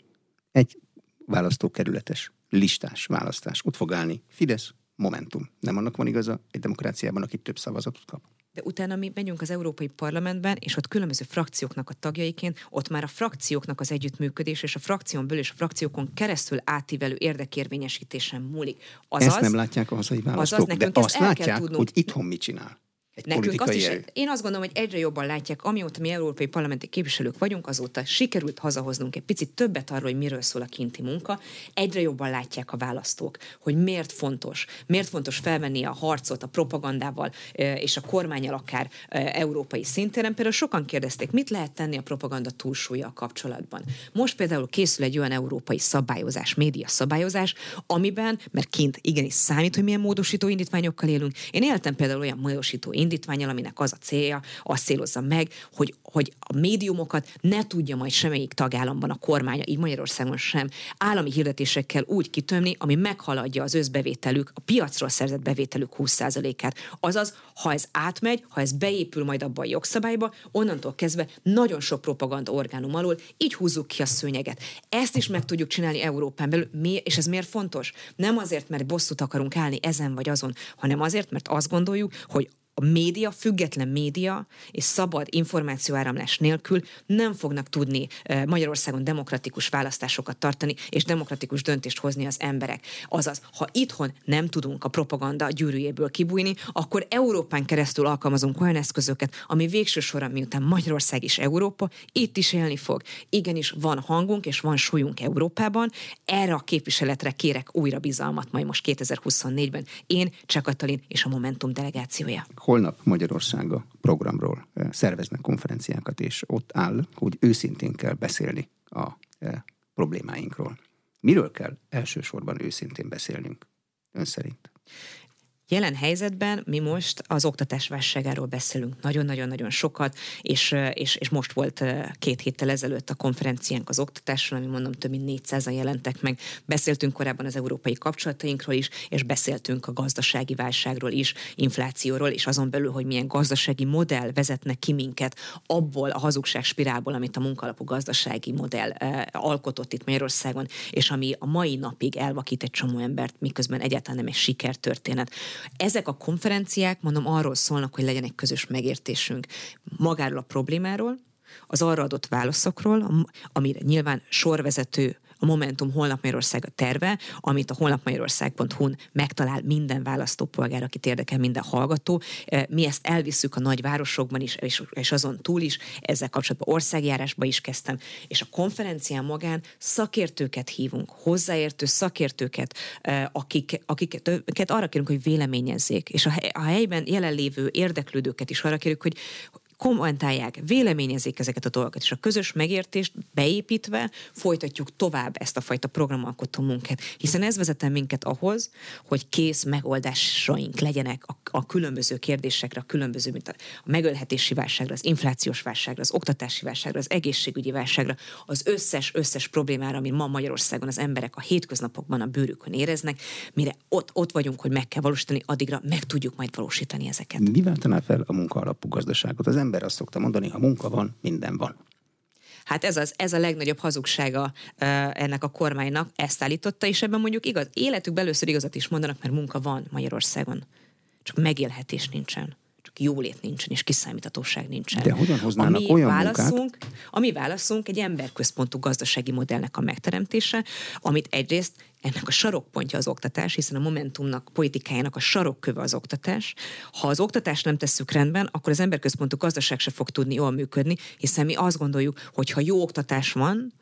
Egy választókerületes, listás választás. Ott fog állni Fidesz, Momentum. Nem annak van igaza egy demokráciában, aki több szavazatot kap. De utána mi megyünk az Európai Parlamentben, és ott különböző frakcióknak a tagjaiként, ott már a frakcióknak az együttműködés, és a frakción belül és a frakciókon keresztül átívelő érdekérvényesítésen múlik. Azaz, Ezt nem látják a hazai választók, de nekünk ezt azt látják, tudnunk. hogy itthon mit csinál. Egy Nekünk azt is, erő. én azt gondolom, hogy egyre jobban látják, amióta mi európai parlamenti képviselők vagyunk, azóta sikerült hazahoznunk egy picit többet arról, hogy miről szól a kinti munka. Egyre jobban látják a választók, hogy miért fontos, miért fontos felvenni a harcot a propagandával és a kormányal akár európai szintéren. Például sokan kérdezték, mit lehet tenni a propaganda túlsúlya kapcsolatban. Most például készül egy olyan európai szabályozás, média szabályozás, amiben, mert kint igenis számít, hogy milyen módosító indítványokkal élünk. Én éltem például olyan módosító indítványokkal, indítványal, aminek az a célja, azt célozza meg, hogy, hogy a médiumokat ne tudja majd semmelyik tagállamban a kormánya, így Magyarországon sem, állami hirdetésekkel úgy kitömni, ami meghaladja az összbevételük, a piacról szerzett bevételük 20%-át. Azaz, ha ez átmegy, ha ez beépül majd abba a jogszabályba, onnantól kezdve nagyon sok propaganda orgánum alól, így húzzuk ki a szőnyeget. Ezt is meg tudjuk csinálni Európán belül. Mi, és ez miért fontos? Nem azért, mert bosszút akarunk állni ezen vagy azon, hanem azért, mert azt gondoljuk, hogy a média, független média és szabad információáramlás nélkül nem fognak tudni Magyarországon demokratikus választásokat tartani és demokratikus döntést hozni az emberek. Azaz, ha itthon nem tudunk a propaganda gyűrűjéből kibújni, akkor Európán keresztül alkalmazunk olyan eszközöket, ami végső soron, miután Magyarország is Európa, itt is élni fog. Igenis, van hangunk és van súlyunk Európában. Erre a képviseletre kérek újra bizalmat majd most 2024-ben. Én, Cseh Katalin és a Momentum delegációja holnap Magyarországa programról eh, szerveznek konferenciákat, és ott áll, hogy őszintén kell beszélni a eh, problémáinkról. Miről kell elsősorban őszintén beszélnünk, ön szerint? Jelen helyzetben mi most az oktatás válságáról beszélünk nagyon-nagyon-nagyon sokat, és, és, és most volt két héttel ezelőtt a konferenciánk az oktatásról, ami mondom több mint 400-an jelentek meg. Beszéltünk korábban az európai kapcsolatainkról is, és beszéltünk a gazdasági válságról is, inflációról, és azon belül, hogy milyen gazdasági modell vezetne ki minket abból a hazugság spirálból, amit a munkalapú gazdasági modell alkotott itt Magyarországon, és ami a mai napig elvakít egy csomó embert, miközben egyáltalán nem egy sikertörténet. Ezek a konferenciák, mondom, arról szólnak, hogy legyen egy közös megértésünk magáról a problémáról, az arra adott válaszokról, amire nyilván sorvezető a Momentum Holnap Magyarország a terve, amit a holnapmagyarország.hu-n megtalál minden választópolgár, akit érdekel minden hallgató. E, mi ezt elviszük a nagyvárosokban is, és, azon túl is, ezzel kapcsolatban országjárásba is kezdtem, és a konferencián magán szakértőket hívunk, hozzáértő szakértőket, e, akik, akiket arra kérünk, hogy véleményezzék, és a, a helyben jelenlévő érdeklődőket is arra kérjük, hogy kommentálják, véleményezik ezeket a dolgokat, és a közös megértést beépítve folytatjuk tovább ezt a fajta programalkotó munkát, hiszen ez vezet minket ahhoz, hogy kész megoldásaink legyenek a, a különböző kérdésekre, a különböző, mint a, a megölhetési válságra, az inflációs válságra, az oktatási válságra, az egészségügyi válságra, az összes, összes problémára, ami ma Magyarországon az emberek a hétköznapokban a bőrükön éreznek, mire ott, ott vagyunk, hogy meg kell valósítani, addigra meg tudjuk majd valósítani ezeket. Mi váltaná fel a munkaalapú gazdaságot? Az ember azt szokta mondani, ha munka van, minden van. Hát ez, az, ez a legnagyobb hazugsága uh, ennek a kormánynak, ezt állította, és ebben mondjuk igaz, életük először igazat is mondanak, mert munka van Magyarországon. Csak megélhetés nincsen csak jólét nincsen, és kiszámíthatóság nincsen. De hogyan hoznának ami olyan válaszunk, munkát? Ami válaszunk egy emberközpontú gazdasági modellnek a megteremtése, amit egyrészt ennek a sarokpontja az oktatás, hiszen a Momentumnak, politikájának a sarokköve az oktatás. Ha az oktatást nem tesszük rendben, akkor az emberközpontú gazdaság se fog tudni jól működni, hiszen mi azt gondoljuk, hogy ha jó oktatás van,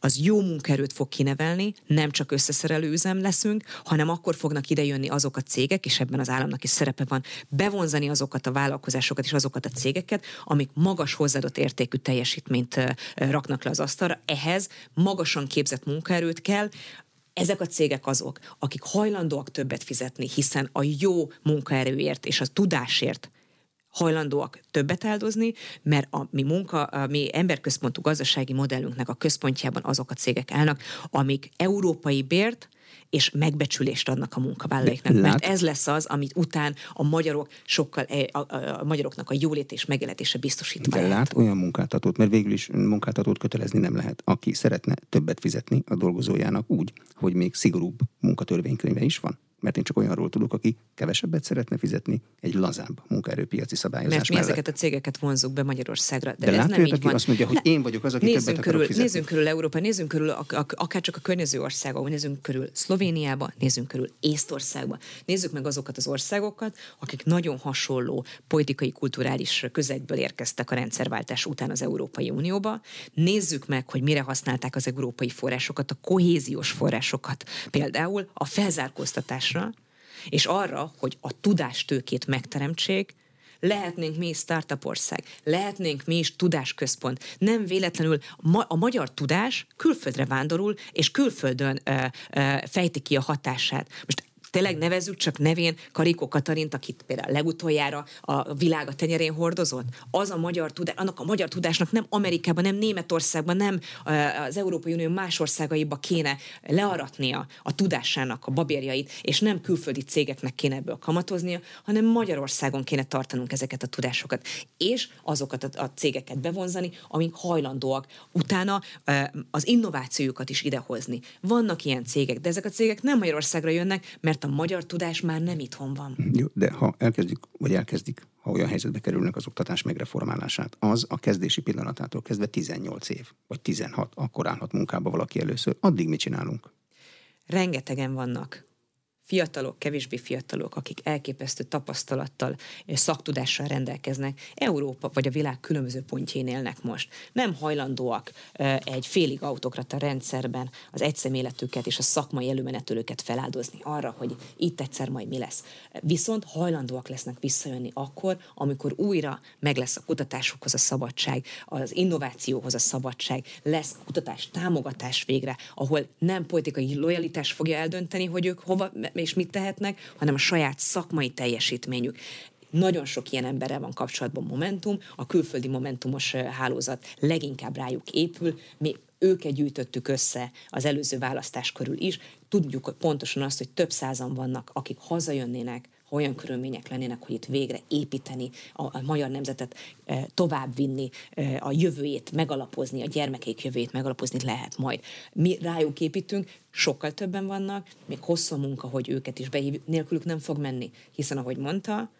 az jó munkerőt fog kinevelni, nem csak összeszerelő üzem leszünk, hanem akkor fognak idejönni azok a cégek, és ebben az államnak is szerepe van, bevonzani azokat a vállalkozásokat és azokat a cégeket, amik magas hozzáadott értékű teljesítményt raknak le az asztalra. Ehhez magasan képzett munkaerőt kell, ezek a cégek azok, akik hajlandóak többet fizetni, hiszen a jó munkaerőért és a tudásért hajlandóak többet áldozni, mert a mi munka, a mi emberközpontú gazdasági modellünknek a központjában azok a cégek állnak, amik európai bért, és megbecsülést adnak a munkavállalóiknak. Lát... Mert ez lesz az, amit után a magyarok sokkal, eh, a, a, a magyaroknak a jólét és megéletése biztosítva. De lát olyan munkáltatót, mert végül is munkáltatót kötelezni nem lehet, aki szeretne többet fizetni a dolgozójának úgy, hogy még szigorúbb munkatörvénykönyve is van mert én csak olyanról tudok, aki kevesebbet szeretne fizetni egy lazább munkaerőpiaci szabályozás Mert mi mellett. ezeket a cégeket vonzuk be Magyarországra. De, De ez nem így van. azt mondja, hogy én vagyok az, aki nézzünk többet körül, fizetni. Nézzünk körül Európa, nézzünk körül akár csak a környező országok, nézzünk körül Szlovéniába, nézzünk körül Észtországba. Nézzük meg azokat az országokat, akik nagyon hasonló politikai, kulturális közegből érkeztek a rendszerváltás után az Európai Unióba. Nézzük meg, hogy mire használták az európai forrásokat, a kohéziós forrásokat. Például a felzárkóztatás tudásra, és arra, hogy a tudástőkét megteremtsék, lehetnénk mi startup ország, lehetnénk mi is tudásközpont. Nem véletlenül ma, a magyar tudás külföldre vándorul, és külföldön ö, ö, fejti ki a hatását. Most tényleg nevezzük csak nevén Karikó Katarint, akit például legutoljára a világ a tenyerén hordozott. Az a magyar tudás, annak a magyar tudásnak nem Amerikában, nem Németországban, nem az Európai Unió más országaiba kéne learatnia a tudásának a babérjait, és nem külföldi cégeknek kéne ebből kamatoznia, hanem Magyarországon kéne tartanunk ezeket a tudásokat, és azokat a, cégeket bevonzani, amik hajlandóak utána az innovációjukat is idehozni. Vannak ilyen cégek, de ezek a cégek nem Magyarországra jönnek, mert a magyar tudás már nem itthon van. Jó, de ha elkezdjük, vagy elkezdik, ha olyan helyzetbe kerülnek az oktatás megreformálását, az a kezdési pillanatától kezdve 18 év, vagy 16, akkor állhat munkába valaki először. Addig mit csinálunk? Rengetegen vannak fiatalok, kevésbé fiatalok, akik elképesztő tapasztalattal, szaktudással rendelkeznek, Európa vagy a világ különböző pontjén élnek most. Nem hajlandóak egy félig autokrata rendszerben az egyszemléletüket és a szakmai előmenetőlőket feláldozni arra, hogy itt egyszer majd mi lesz. Viszont hajlandóak lesznek visszajönni akkor, amikor újra meg lesz a kutatásokhoz a szabadság, az innovációhoz a szabadság, lesz kutatás támogatás végre, ahol nem politikai lojalitás fogja eldönteni, hogy ők hova és mit tehetnek, hanem a saját szakmai teljesítményük. Nagyon sok ilyen emberrel van kapcsolatban Momentum, a külföldi Momentumos hálózat leginkább rájuk épül, mi őket gyűjtöttük össze az előző választás körül is. Tudjuk pontosan azt, hogy több százan vannak, akik hazajönnének, ha olyan körülmények lennének, hogy itt végre építeni a, a magyar nemzetet, e, továbbvinni, e, a jövőjét megalapozni, a gyermekeik jövőjét megalapozni lehet majd. Mi rájuk építünk, sokkal többen vannak, még hosszú a munka, hogy őket is behívjuk, nélkülük nem fog menni, hiszen ahogy mondta,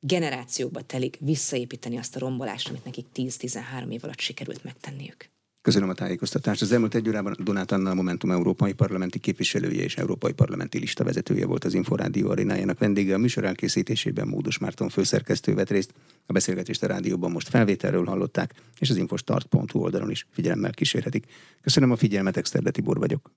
generációkba telik visszaépíteni azt a rombolást, amit nekik 10-13 év alatt sikerült megtenniük. Köszönöm a tájékoztatást. Az elmúlt egy órában Donát Anna, a Momentum Európai Parlamenti képviselője és Európai Parlamenti lista vezetője volt az Inforádió arénájának vendége. A műsor elkészítésében Módos Márton főszerkesztő vett részt. A beszélgetést a rádióban most felvételről hallották, és az infostart.hu oldalon is figyelemmel kísérhetik. Köszönöm a figyelmet, Exterde Tibor vagyok.